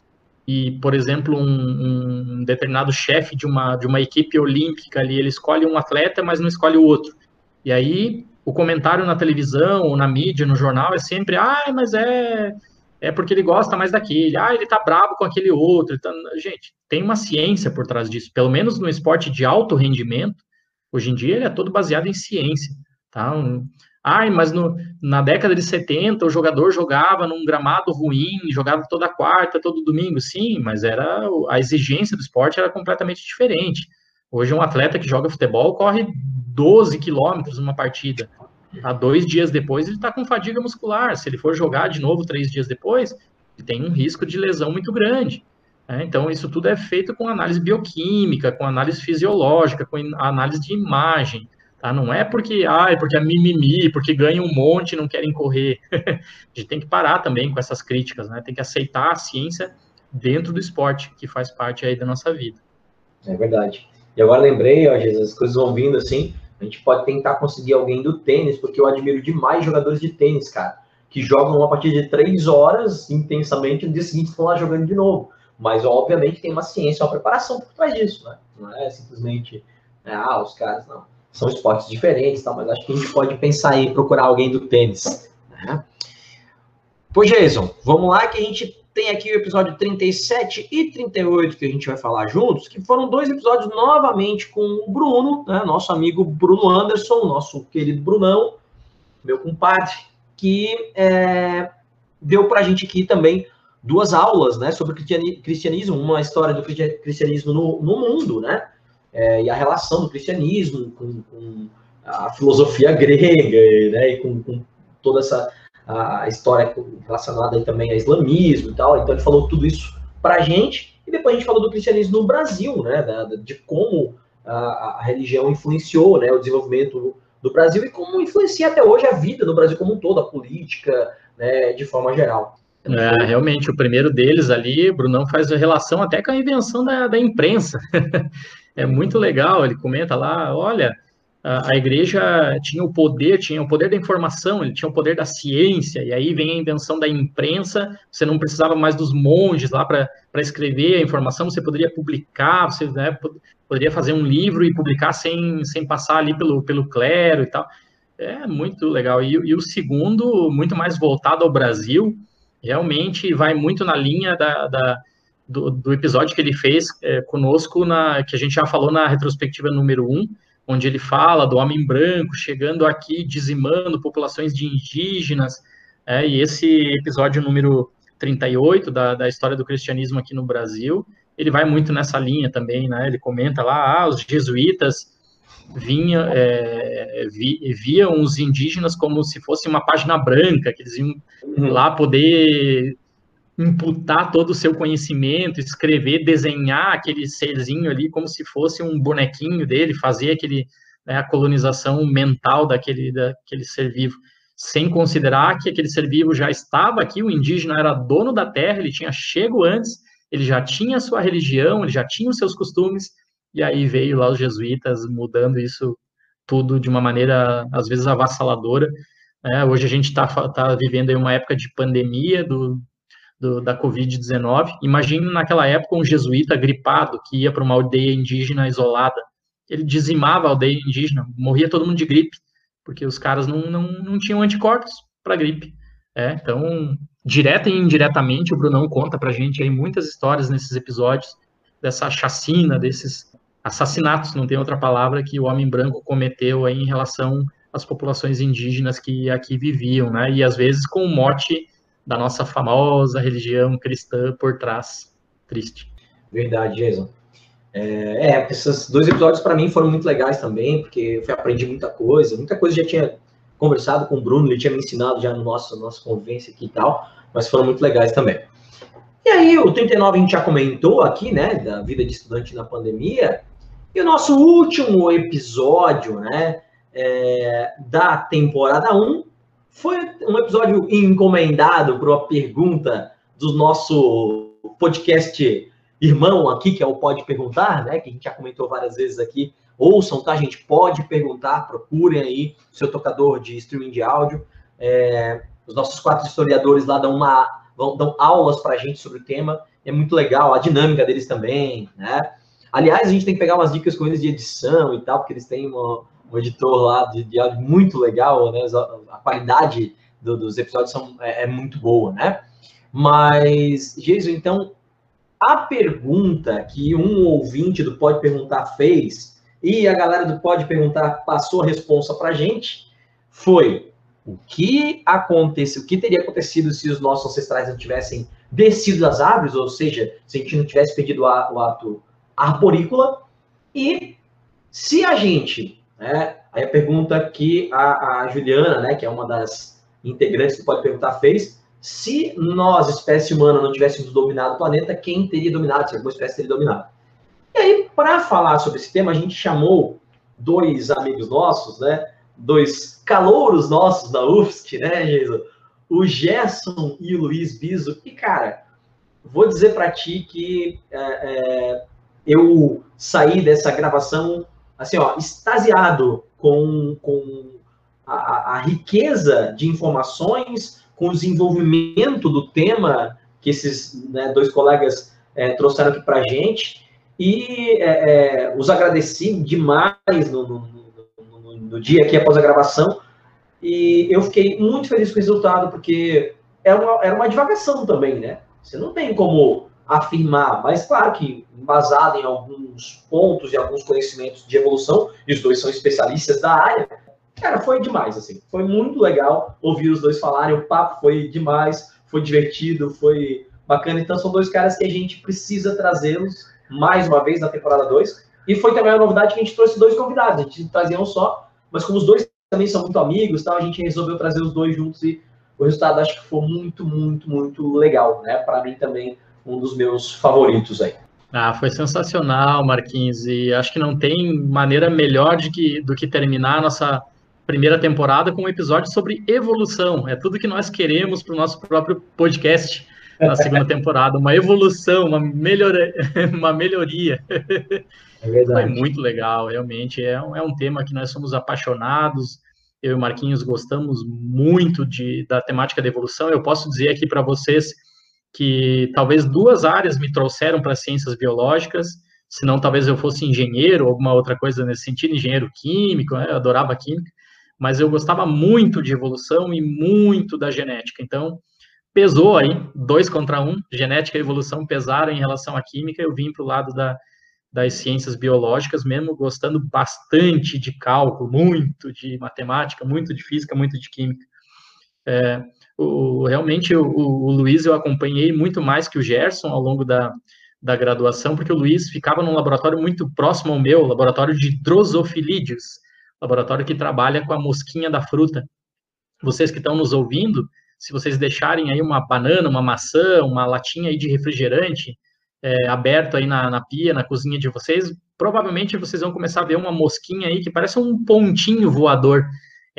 [SPEAKER 2] e, por exemplo, um, um determinado chefe de uma, de uma equipe olímpica ali, ele escolhe um atleta, mas não escolhe o outro. E aí, o comentário na televisão, ou na mídia, no jornal, é sempre, ah, mas é, é porque ele gosta mais daquele, ah, ele tá bravo com aquele outro. Então, gente, tem uma ciência por trás disso, pelo menos no esporte de alto rendimento, hoje em dia ele é todo baseado em ciência, tá? Um, Ai, mas no, na década de 70 o jogador jogava num gramado ruim, jogava toda quarta, todo domingo. Sim, mas era a exigência do esporte era completamente diferente. Hoje um atleta que joga futebol corre 12 quilômetros numa partida. Há dois dias depois ele está com fadiga muscular. Se ele for jogar de novo três dias depois, ele tem um risco de lesão muito grande. É, então, isso tudo é feito com análise bioquímica, com análise fisiológica, com análise de imagem. Tá? Não é porque, ah, é porque é mimimi, porque ganha um monte e não querem correr. a gente tem que parar também com essas críticas, né? Tem que aceitar a ciência dentro do esporte, que faz parte aí da nossa vida.
[SPEAKER 1] É verdade. E agora lembrei, ó, Jesus, as coisas vão vindo assim. A gente pode tentar conseguir alguém do tênis, porque eu admiro demais jogadores de tênis, cara, que jogam uma partida de três horas intensamente, no dia seguinte estão lá jogando de novo. Mas, obviamente, tem uma ciência, uma preparação por trás disso, né? Não é simplesmente, né, ah, os caras, não. São esportes diferentes, tá? mas acho que a gente pode pensar em procurar alguém do tênis. Né? Pô, Jason, vamos lá que a gente tem aqui o episódio 37 e 38 que a gente vai falar juntos, que foram dois episódios novamente com o Bruno, né, nosso amigo Bruno Anderson, nosso querido Brunão, meu compadre, que é, deu para a gente aqui também duas aulas né, sobre cristianismo, uma história do cristianismo no, no mundo, né, é, e a relação do cristianismo com, com a filosofia grega né, e com, com toda essa a história relacionada aí também a islamismo e tal. Então ele falou tudo isso para a gente. E depois a gente falou do cristianismo no Brasil, né? de como a, a religião influenciou né, o desenvolvimento do Brasil e como influencia até hoje a vida no Brasil como um todo, a política, né, de forma geral.
[SPEAKER 2] É, realmente, o primeiro deles ali, Brunão faz relação até com a invenção da, da imprensa. é muito legal, ele comenta lá, olha, a, igreja tinha o poder, tinha o poder da informação, ele tinha o poder da ciência, e aí vem a invenção da imprensa, você não precisava mais dos monges lá para escrever a informação, você poderia publicar, você né, poderia fazer um livro e publicar sem, sem passar ali pelo, pelo clero e tal. É muito legal. E, e o segundo, muito mais voltado ao Brasil, realmente vai muito na linha da, da do, do, episódio que ele fez é, conosco, na, que a gente já falou na retrospectiva número 1, um, onde ele fala do homem branco chegando aqui, dizimando populações de indígenas, é, e esse episódio número 38 da, da história do cristianismo aqui no Brasil, ele vai muito nessa linha também, né? Ele comenta lá, ah, os jesuítas vinha, é, vi, viam os indígenas como se fosse uma página branca, que eles iam uhum. lá poder imputar todo o seu conhecimento, escrever, desenhar aquele serzinho ali como se fosse um bonequinho dele, fazer aquele né, a colonização mental daquele, daquele ser vivo, sem considerar que aquele ser vivo já estava aqui, o indígena era dono da terra, ele tinha chego antes, ele já tinha sua religião, ele já tinha os seus costumes, e aí veio lá os jesuítas mudando isso tudo de uma maneira, às vezes, avassaladora. Né? Hoje a gente está tá vivendo aí uma época de pandemia do, do, da Covid-19. Imagine naquela época um jesuíta gripado que ia para uma aldeia indígena isolada. Ele dizimava a aldeia indígena, morria todo mundo de gripe, porque os caras não, não, não tinham anticorpos para gripe. É, então, direta e indiretamente, o Brunão conta para gente aí muitas histórias nesses episódios dessa chacina, desses assassinatos, não tem outra palavra, que o homem branco cometeu aí em relação às populações indígenas que aqui viviam, né? E às vezes com o mote da nossa famosa religião cristã por trás. Triste.
[SPEAKER 1] Verdade, Jason. É, é esses dois episódios para mim foram muito legais também, porque eu aprendi muita coisa, muita coisa já tinha conversado com o Bruno, ele tinha me ensinado já no nosso nossa convivência aqui e tal, mas foram muito legais também. E aí, o 39 a gente já comentou aqui, né, da vida de estudante na pandemia, e o nosso último episódio, né, é, da temporada 1 foi um episódio encomendado para uma pergunta do nosso podcast irmão aqui, que é o Pode Perguntar, né? Que a gente já comentou várias vezes aqui. Ouçam, tá, gente? Pode perguntar, procurem aí seu tocador de streaming de áudio. É, os nossos quatro historiadores lá dão, uma, vão, dão aulas para a gente sobre o tema. É muito legal, a dinâmica deles também, né? Aliás, a gente tem que pegar umas dicas com eles de edição e tal, porque eles têm uma, um editor lá de, de áudio muito legal, né? A, qualidade do, dos episódios são, é, é, muito boa, né? Mas, Jesus, então, a pergunta que um ouvinte do Pode Perguntar fez e a galera do Pode Perguntar passou a resposta para gente foi o que aconteceu, o que teria acontecido se os nossos ancestrais não tivessem descido das árvores, ou seja, se a gente não tivesse perdido o ato arborícola, e se a gente né? Aí a pergunta que a, a Juliana, né, que é uma das integrantes do Pode Perguntar, fez, se nós, espécie humana, não tivéssemos dominado o planeta, quem teria dominado? Se alguma espécie teria dominado? E aí, para falar sobre esse tema, a gente chamou dois amigos nossos, né? Dois calouros nossos da UFSC, né, Jesus? O Gerson e o Luiz Biso. E, cara, vou dizer para ti que é, é, eu saí dessa gravação, assim, ó, extasiado com, com a, a riqueza de informações, com o desenvolvimento do tema que esses né, dois colegas é, trouxeram aqui para a gente. E é, é, os agradeci demais no, no, no, no, dia aqui após a gravação. E eu fiquei muito feliz com o resultado, porque era uma, era uma divagação também, né? Você não tem como afirmar, mas claro que embasado em alguns pontos e alguns conhecimentos de evolução, e os dois são especialistas da área, cara, foi demais, assim. Foi muito legal ouvir os dois falarem, o papo foi demais, foi divertido, foi bacana. Então são dois caras que a gente precisa trazê-los mais uma vez na temporada 2. E foi também a novidade que a gente trouxe dois convidados. A gente trazia um só, mas como os dois também são muito amigos, então a gente resolveu trazer os dois juntos e o resultado acho que foi muito, muito, muito legal, né? Para mim também um dos meus favoritos aí.
[SPEAKER 2] Ah, foi sensacional, Marquinhos, e acho que não tem maneira melhor de que, do que terminar a nossa primeira temporada com um episódio sobre evolução. É tudo que nós queremos para o nosso próprio podcast na segunda temporada, uma evolução, uma, melhora, uma melhoria. É verdade. Foi muito legal, realmente. É um, é um tema que nós somos apaixonados. Eu e o Marquinhos gostamos muito de, da temática da evolução. Eu posso dizer aqui para vocês que talvez duas áreas me trouxeram para ciências biológicas, senão talvez eu fosse engenheiro ou alguma outra coisa nesse sentido, engenheiro químico, né? eu adorava química, mas eu gostava muito de evolução e muito da genética. Então, pesou aí, dois contra um, genética e evolução pesaram em relação à química, eu vim para o lado da, das ciências biológicas, mesmo gostando bastante de cálculo, muito de matemática, muito de física, muito de química. É, o, realmente, o, o, Luiz eu acompanhei muito mais que o Gerson ao longo da, da graduação, porque o Luiz ficava num laboratório muito próximo ao meu, laboratório de Drosophilidius, laboratório que trabalha com a mosquinha da fruta. Vocês que estão nos ouvindo, se vocês deixarem aí uma banana, uma maçã, uma latinha aí de refrigerante é, aberto aí na, na pia, na cozinha de vocês, provavelmente vocês vão começar a ver uma mosquinha aí que parece um pontinho voador.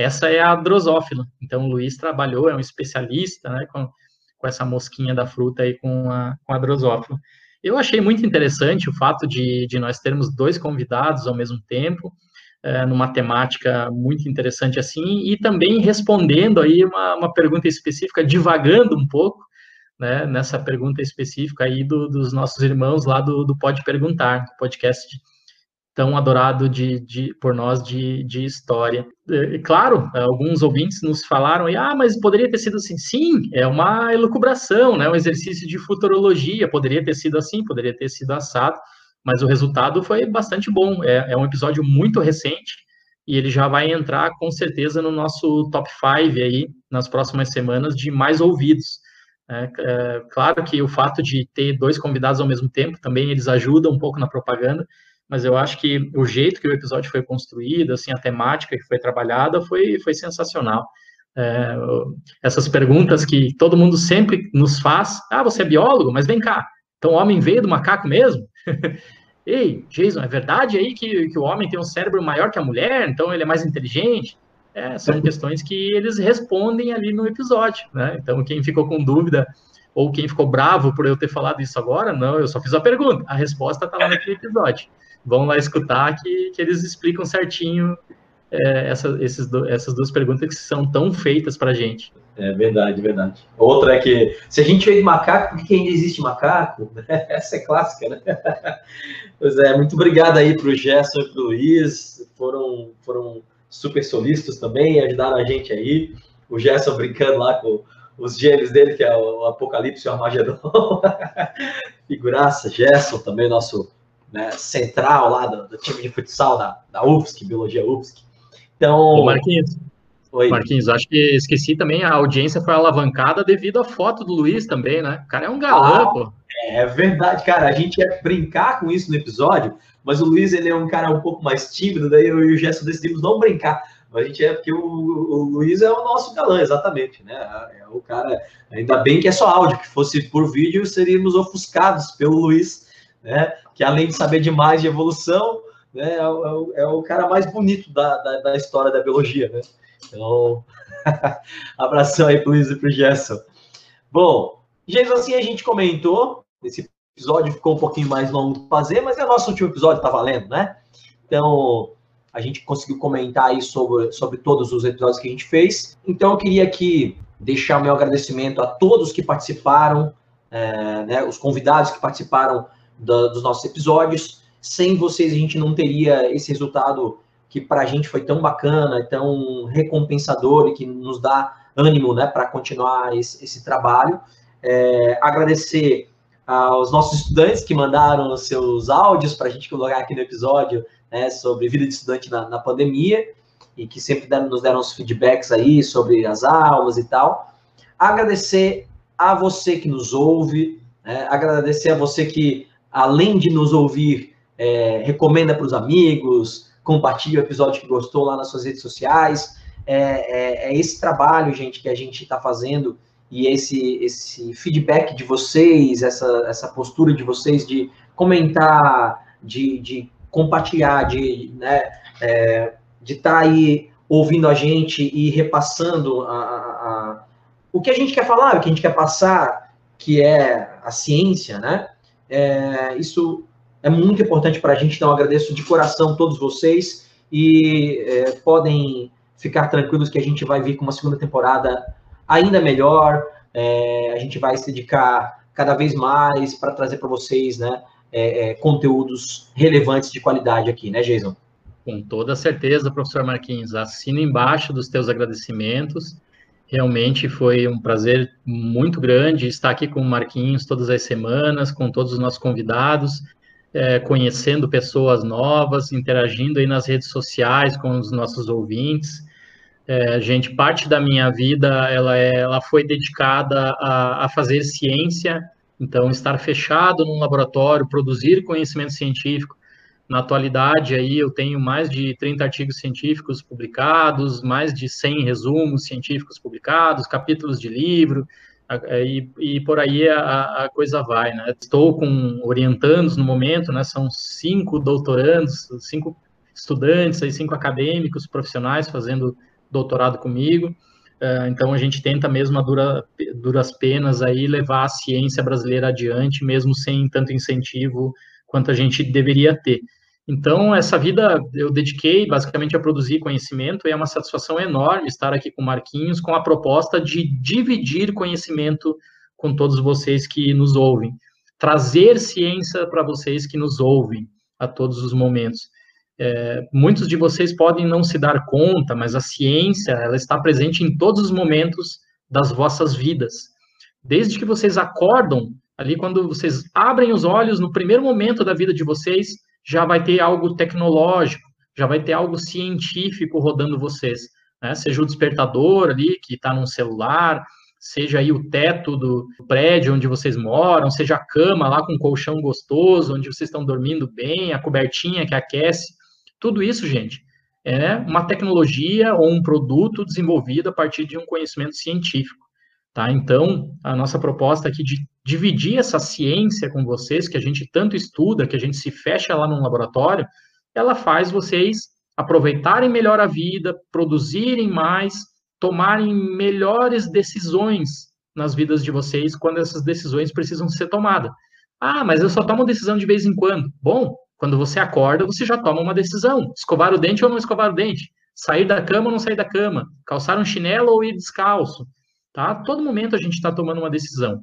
[SPEAKER 2] Essa é a drosófila. Então, o Luiz trabalhou, é um especialista né, com, com essa mosquinha da fruta aí com a, com a drosófila. Eu achei muito interessante o fato de, de nós termos dois convidados ao mesmo tempo, é, numa temática muito interessante assim, e também respondendo aí uma, uma pergunta específica, divagando um pouco, né, nessa pergunta específica aí do, dos nossos irmãos lá do, do Pode Perguntar, podcast tão adorado de, de, por nós de, de história. E, claro, alguns ouvintes nos falaram, ah, mas poderia ter sido assim. Sim, é uma elucubração, né, um exercício de futurologia, poderia ter sido assim, poderia ter sido assado, mas o resultado foi bastante bom. É, é um episódio muito recente e ele já vai entrar com certeza no nosso top 5 aí nas próximas semanas de mais ouvidos. É, é, claro que o fato de ter dois convidados ao mesmo tempo também eles ajudam um pouco na propaganda, mas eu acho que o jeito que o episódio foi construído, assim, a temática que foi trabalhada foi, foi sensacional. É, essas perguntas que todo mundo sempre nos faz, ah, você é biólogo? Mas vem cá, então o homem veio do macaco mesmo? Ei, Jason, é verdade aí que, que o homem tem um cérebro maior que a mulher, então ele é mais inteligente? É, são questões que eles respondem ali no episódio, né? Então, quem ficou com dúvida ou quem ficou bravo por eu ter falado isso agora, não, eu só fiz a pergunta. A resposta está lá naquele episódio. Vão lá escutar que, que eles explicam certinho é, essa, esses do, essas duas perguntas que são tão feitas para a gente.
[SPEAKER 1] É verdade, verdade. Outra é que, se a gente veio de macaco, por que ainda existe macaco? Essa é clássica, né? Pois é, muito obrigado aí para o Gerson e para o Luiz, foram, foram super solistas também, ajudaram a gente aí. O Gerson brincando lá com os gêmeos dele, que é o Apocalipse e o Armagedon. Figuraça, Gerson também, nosso né, central lá do, do, time de futsal da, da UFSC, Biologia UFSC.
[SPEAKER 2] Então. Ô Marquinhos. Oi. Marquinhos, acho que esqueci também, a audiência foi alavancada devido à foto do Luiz também, né? O cara é um galã, ah, pô.
[SPEAKER 1] É verdade, cara. A gente ia brincar com isso no episódio, mas o Luiz ele é um cara um pouco mais tímido, daí eu e o Gerson decidimos não brincar. Mas a gente é porque o, o, Luiz é o nosso galã, exatamente, né? É o cara. Ainda bem que é só áudio, que fosse por vídeo, seríamos ofuscados pelo Luiz, né? Que além de saber demais de evolução, né, é, o, é o cara mais bonito da, da, da história da biologia, né? Então, abração aí pro Luiz e pro Gerson. Bom, Jason, assim a gente comentou nesse episódio ficou um pouquinho mais longo de fazer, mas é o nosso último episódio, tá valendo, né? Então, a gente conseguiu comentar aí sobre, sobre todos os episódios que a gente fez. Então, eu queria aqui deixar o meu agradecimento a todos que participaram, é, né, os convidados que participaram da, dos nossos episódios. Sem vocês, a gente não teria esse resultado que para a gente foi tão bacana, tão recompensador e que nos dá ânimo né, para continuar esse, esse trabalho. É, agradecer aos nossos estudantes que mandaram os seus áudios para a gente colocar aqui no episódio né, sobre vida de estudante na, na pandemia e que sempre deram, nos deram os feedbacks aí sobre as aulas e tal. Agradecer a você que nos ouve, né, agradecer a você que, além de nos ouvir, é, recomenda para os amigos, compartilha o episódio que gostou lá nas suas redes sociais. É, é, é esse trabalho, gente, que a gente está fazendo e esse, esse feedback de vocês, essa, essa postura de vocês de comentar, de, de compartilhar, de né, é, de estar tá aí ouvindo a gente e repassando a, a, o que a gente quer falar, o que a gente quer passar, que é a ciência, né? É, isso é muito importante para a gente, então agradeço de coração todos vocês e é, podem ficar tranquilos que a gente vai vir com uma segunda temporada ainda melhor. É, a gente vai se dedicar cada vez mais para trazer para vocês, né, é, é, conteúdos relevantes de qualidade aqui, né, Jason?
[SPEAKER 2] Com toda certeza, professor Marquinhos. Assino embaixo dos teus agradecimentos. Realmente foi um prazer muito grande estar aqui com o Marquinhos todas as semanas, com todos os nossos convidados, é, conhecendo pessoas novas, interagindo aí nas redes sociais com os nossos ouvintes. É, gente, parte da minha vida ela, é, ela foi dedicada a, a fazer ciência, então estar fechado num laboratório, produzir conhecimento científico, na atualidade, aí eu tenho mais de 30 artigos científicos publicados, mais de 100 resumos científicos publicados, capítulos de livro, e, e por aí a, a, coisa vai, né? Estou com orientandos no momento, né? São cinco doutorandos, cinco estudantes, aí, cinco acadêmicos profissionais fazendo doutorado comigo. É, então a gente tenta mesmo a dura, duras penas aí levar a ciência brasileira adiante, mesmo sem tanto incentivo quanto a gente deveria ter. Então, essa vida eu dediquei basicamente a produzir conhecimento e é uma satisfação enorme estar aqui com o Marquinhos com a proposta de dividir conhecimento com todos vocês que nos ouvem, trazer ciência para vocês que nos ouvem a todos os momentos. É, muitos de vocês podem não se dar conta, mas a ciência ela está presente em todos os momentos das vossas vidas. Desde que vocês acordam, ali quando vocês abrem os olhos, no primeiro momento da vida de vocês, já vai ter algo tecnológico, já vai ter algo científico rodando vocês, né? Seja o despertador ali que está num celular, seja aí o teto do prédio onde vocês moram, seja a cama lá com um colchão gostoso, onde vocês estão dormindo bem, a cobertinha que aquece, tudo isso, gente, é uma tecnologia ou um produto desenvolvido a partir de um conhecimento científico. Tá? Então, a nossa proposta aqui de dividir essa ciência com vocês, que a gente tanto estuda, que a gente se fecha lá num laboratório, ela faz vocês aproveitarem melhor a vida, produzirem mais, tomarem melhores decisões nas vidas de vocês quando essas decisões precisam ser tomadas. Ah, mas eu só tomo decisão de vez em quando. Bom, quando você acorda, você já toma uma decisão: escovar o dente ou não escovar o dente, sair da cama ou não sair da cama, calçar um chinelo ou ir descalço. Tá? Todo momento a gente está tomando uma decisão.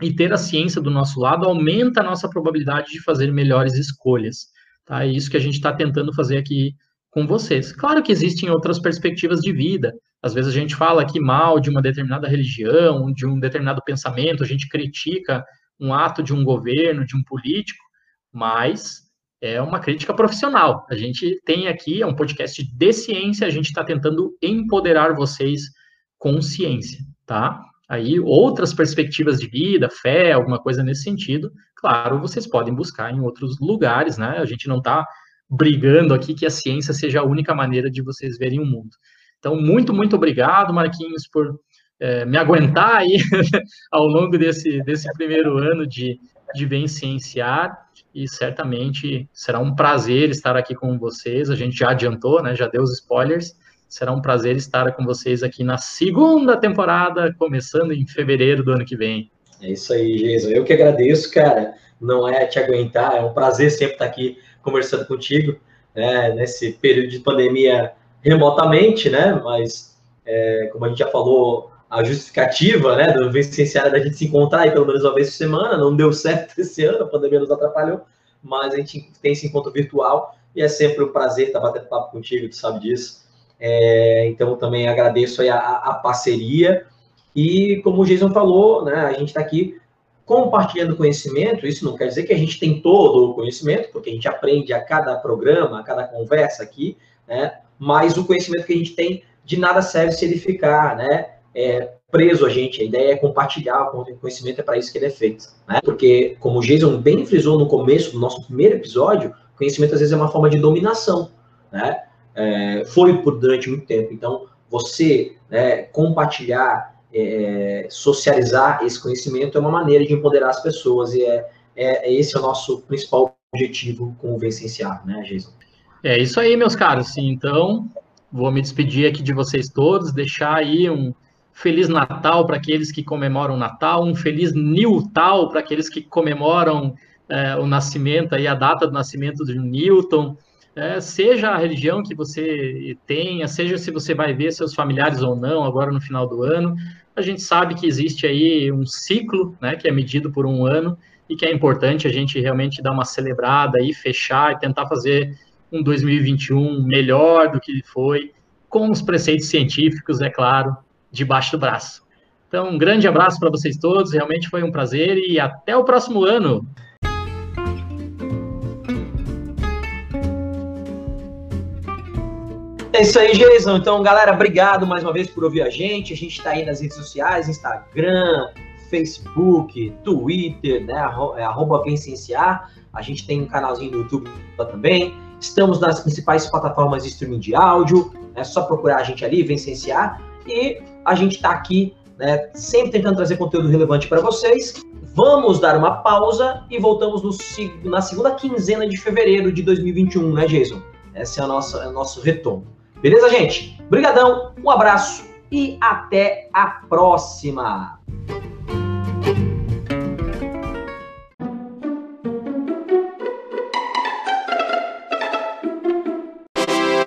[SPEAKER 2] E ter a ciência do nosso lado aumenta a nossa probabilidade de fazer melhores escolhas. Tá? É isso que a gente está tentando fazer aqui com vocês. Claro que existem outras perspectivas de vida. Às vezes a gente fala aqui mal de uma determinada religião, de um determinado pensamento, a gente critica um ato de um governo, de um político, mas é uma crítica profissional. A gente tem aqui, é um podcast de ciência, a gente está tentando empoderar vocês com ciência tá? Aí outras perspectivas de vida, fé, alguma coisa nesse sentido, claro, vocês podem buscar em outros lugares, né? A gente não está brigando aqui que a ciência seja a única maneira de vocês verem o mundo. Então, muito, muito obrigado, Marquinhos, por é, me aguentar aí ao longo desse, desse primeiro ano de, de Bem Cienciar, e certamente será um prazer estar aqui com vocês. A gente já adiantou, né? Já deu os spoilers, Será um prazer estar com vocês aqui na segunda temporada, começando em fevereiro do ano que vem.
[SPEAKER 1] É isso aí, Jason. Eu que agradeço, cara. não é te aguentar, é um prazer sempre estar aqui conversando contigo, né, nesse período de pandemia remotamente, né, mas é, como a gente já falou, a justificativa, né, do licenciário da gente se encontrar aí pelo menos uma vez por semana, não deu certo esse ano, a pandemia nos atrapalhou, mas a gente tem esse encontro virtual e é sempre um prazer estar batendo papo contigo, tu sabe disso. É, então também agradeço a, a, parceria e como o Jason falou, né, a gente está aqui compartilhando conhecimento. Isso não quer dizer que a gente tem todo o conhecimento, porque a gente aprende a cada programa, a cada conversa aqui, né? Mas o conhecimento que a gente tem de nada serve se ele ficar, né? É, preso a gente. A ideia é compartilhar o conhecimento, é para isso que ele é feito. Né? Porque, como o Jason bem frisou no começo do nosso primeiro episódio, conhecimento às vezes é uma forma de dominação. Né? É, foi por durante muito tempo. Então, você né, compartilhar, é, socializar esse conhecimento é uma maneira de empoderar as pessoas e é, é, é esse é o nosso principal objetivo com o Vencenciar, né, Jason?
[SPEAKER 2] É isso aí, meus caros. Então, vou me despedir aqui de vocês todos, deixar aí um Feliz Natal para aqueles que comemoram Natal, um Feliz Newtal para aqueles que comemoram é, o nascimento, aí, a data do nascimento de Newton, é, seja a religião que você tenha, seja se você vai ver seus familiares ou não agora no final do ano, a gente sabe que existe aí um ciclo, né, que é medido por um ano e que é importante a gente realmente dar uma celebrada e fechar e tentar fazer um 2021 melhor do que foi, com os preceitos científicos, é claro, debaixo do braço. Então, um grande abraço para vocês todos, realmente foi um prazer e até o próximo ano.
[SPEAKER 1] É isso aí, Jason. Então, galera, obrigado mais uma vez por ouvir a gente. A gente está aí nas redes sociais, Instagram, Facebook, Twitter, né? É arroba Vencenciar. A gente tem um canalzinho no YouTube também. Estamos nas principais plataformas de streaming de áudio. É só procurar a gente ali, Vencenciar. E a gente está aqui, né, sempre tentando trazer conteúdo relevante para vocês. Vamos dar uma pausa e voltamos no, na segunda quinzena de fevereiro de 2021, né, Jason? Esse é o nosso, é o nosso retorno. Beleza, gente? Obrigadão, um abraço e até a próxima!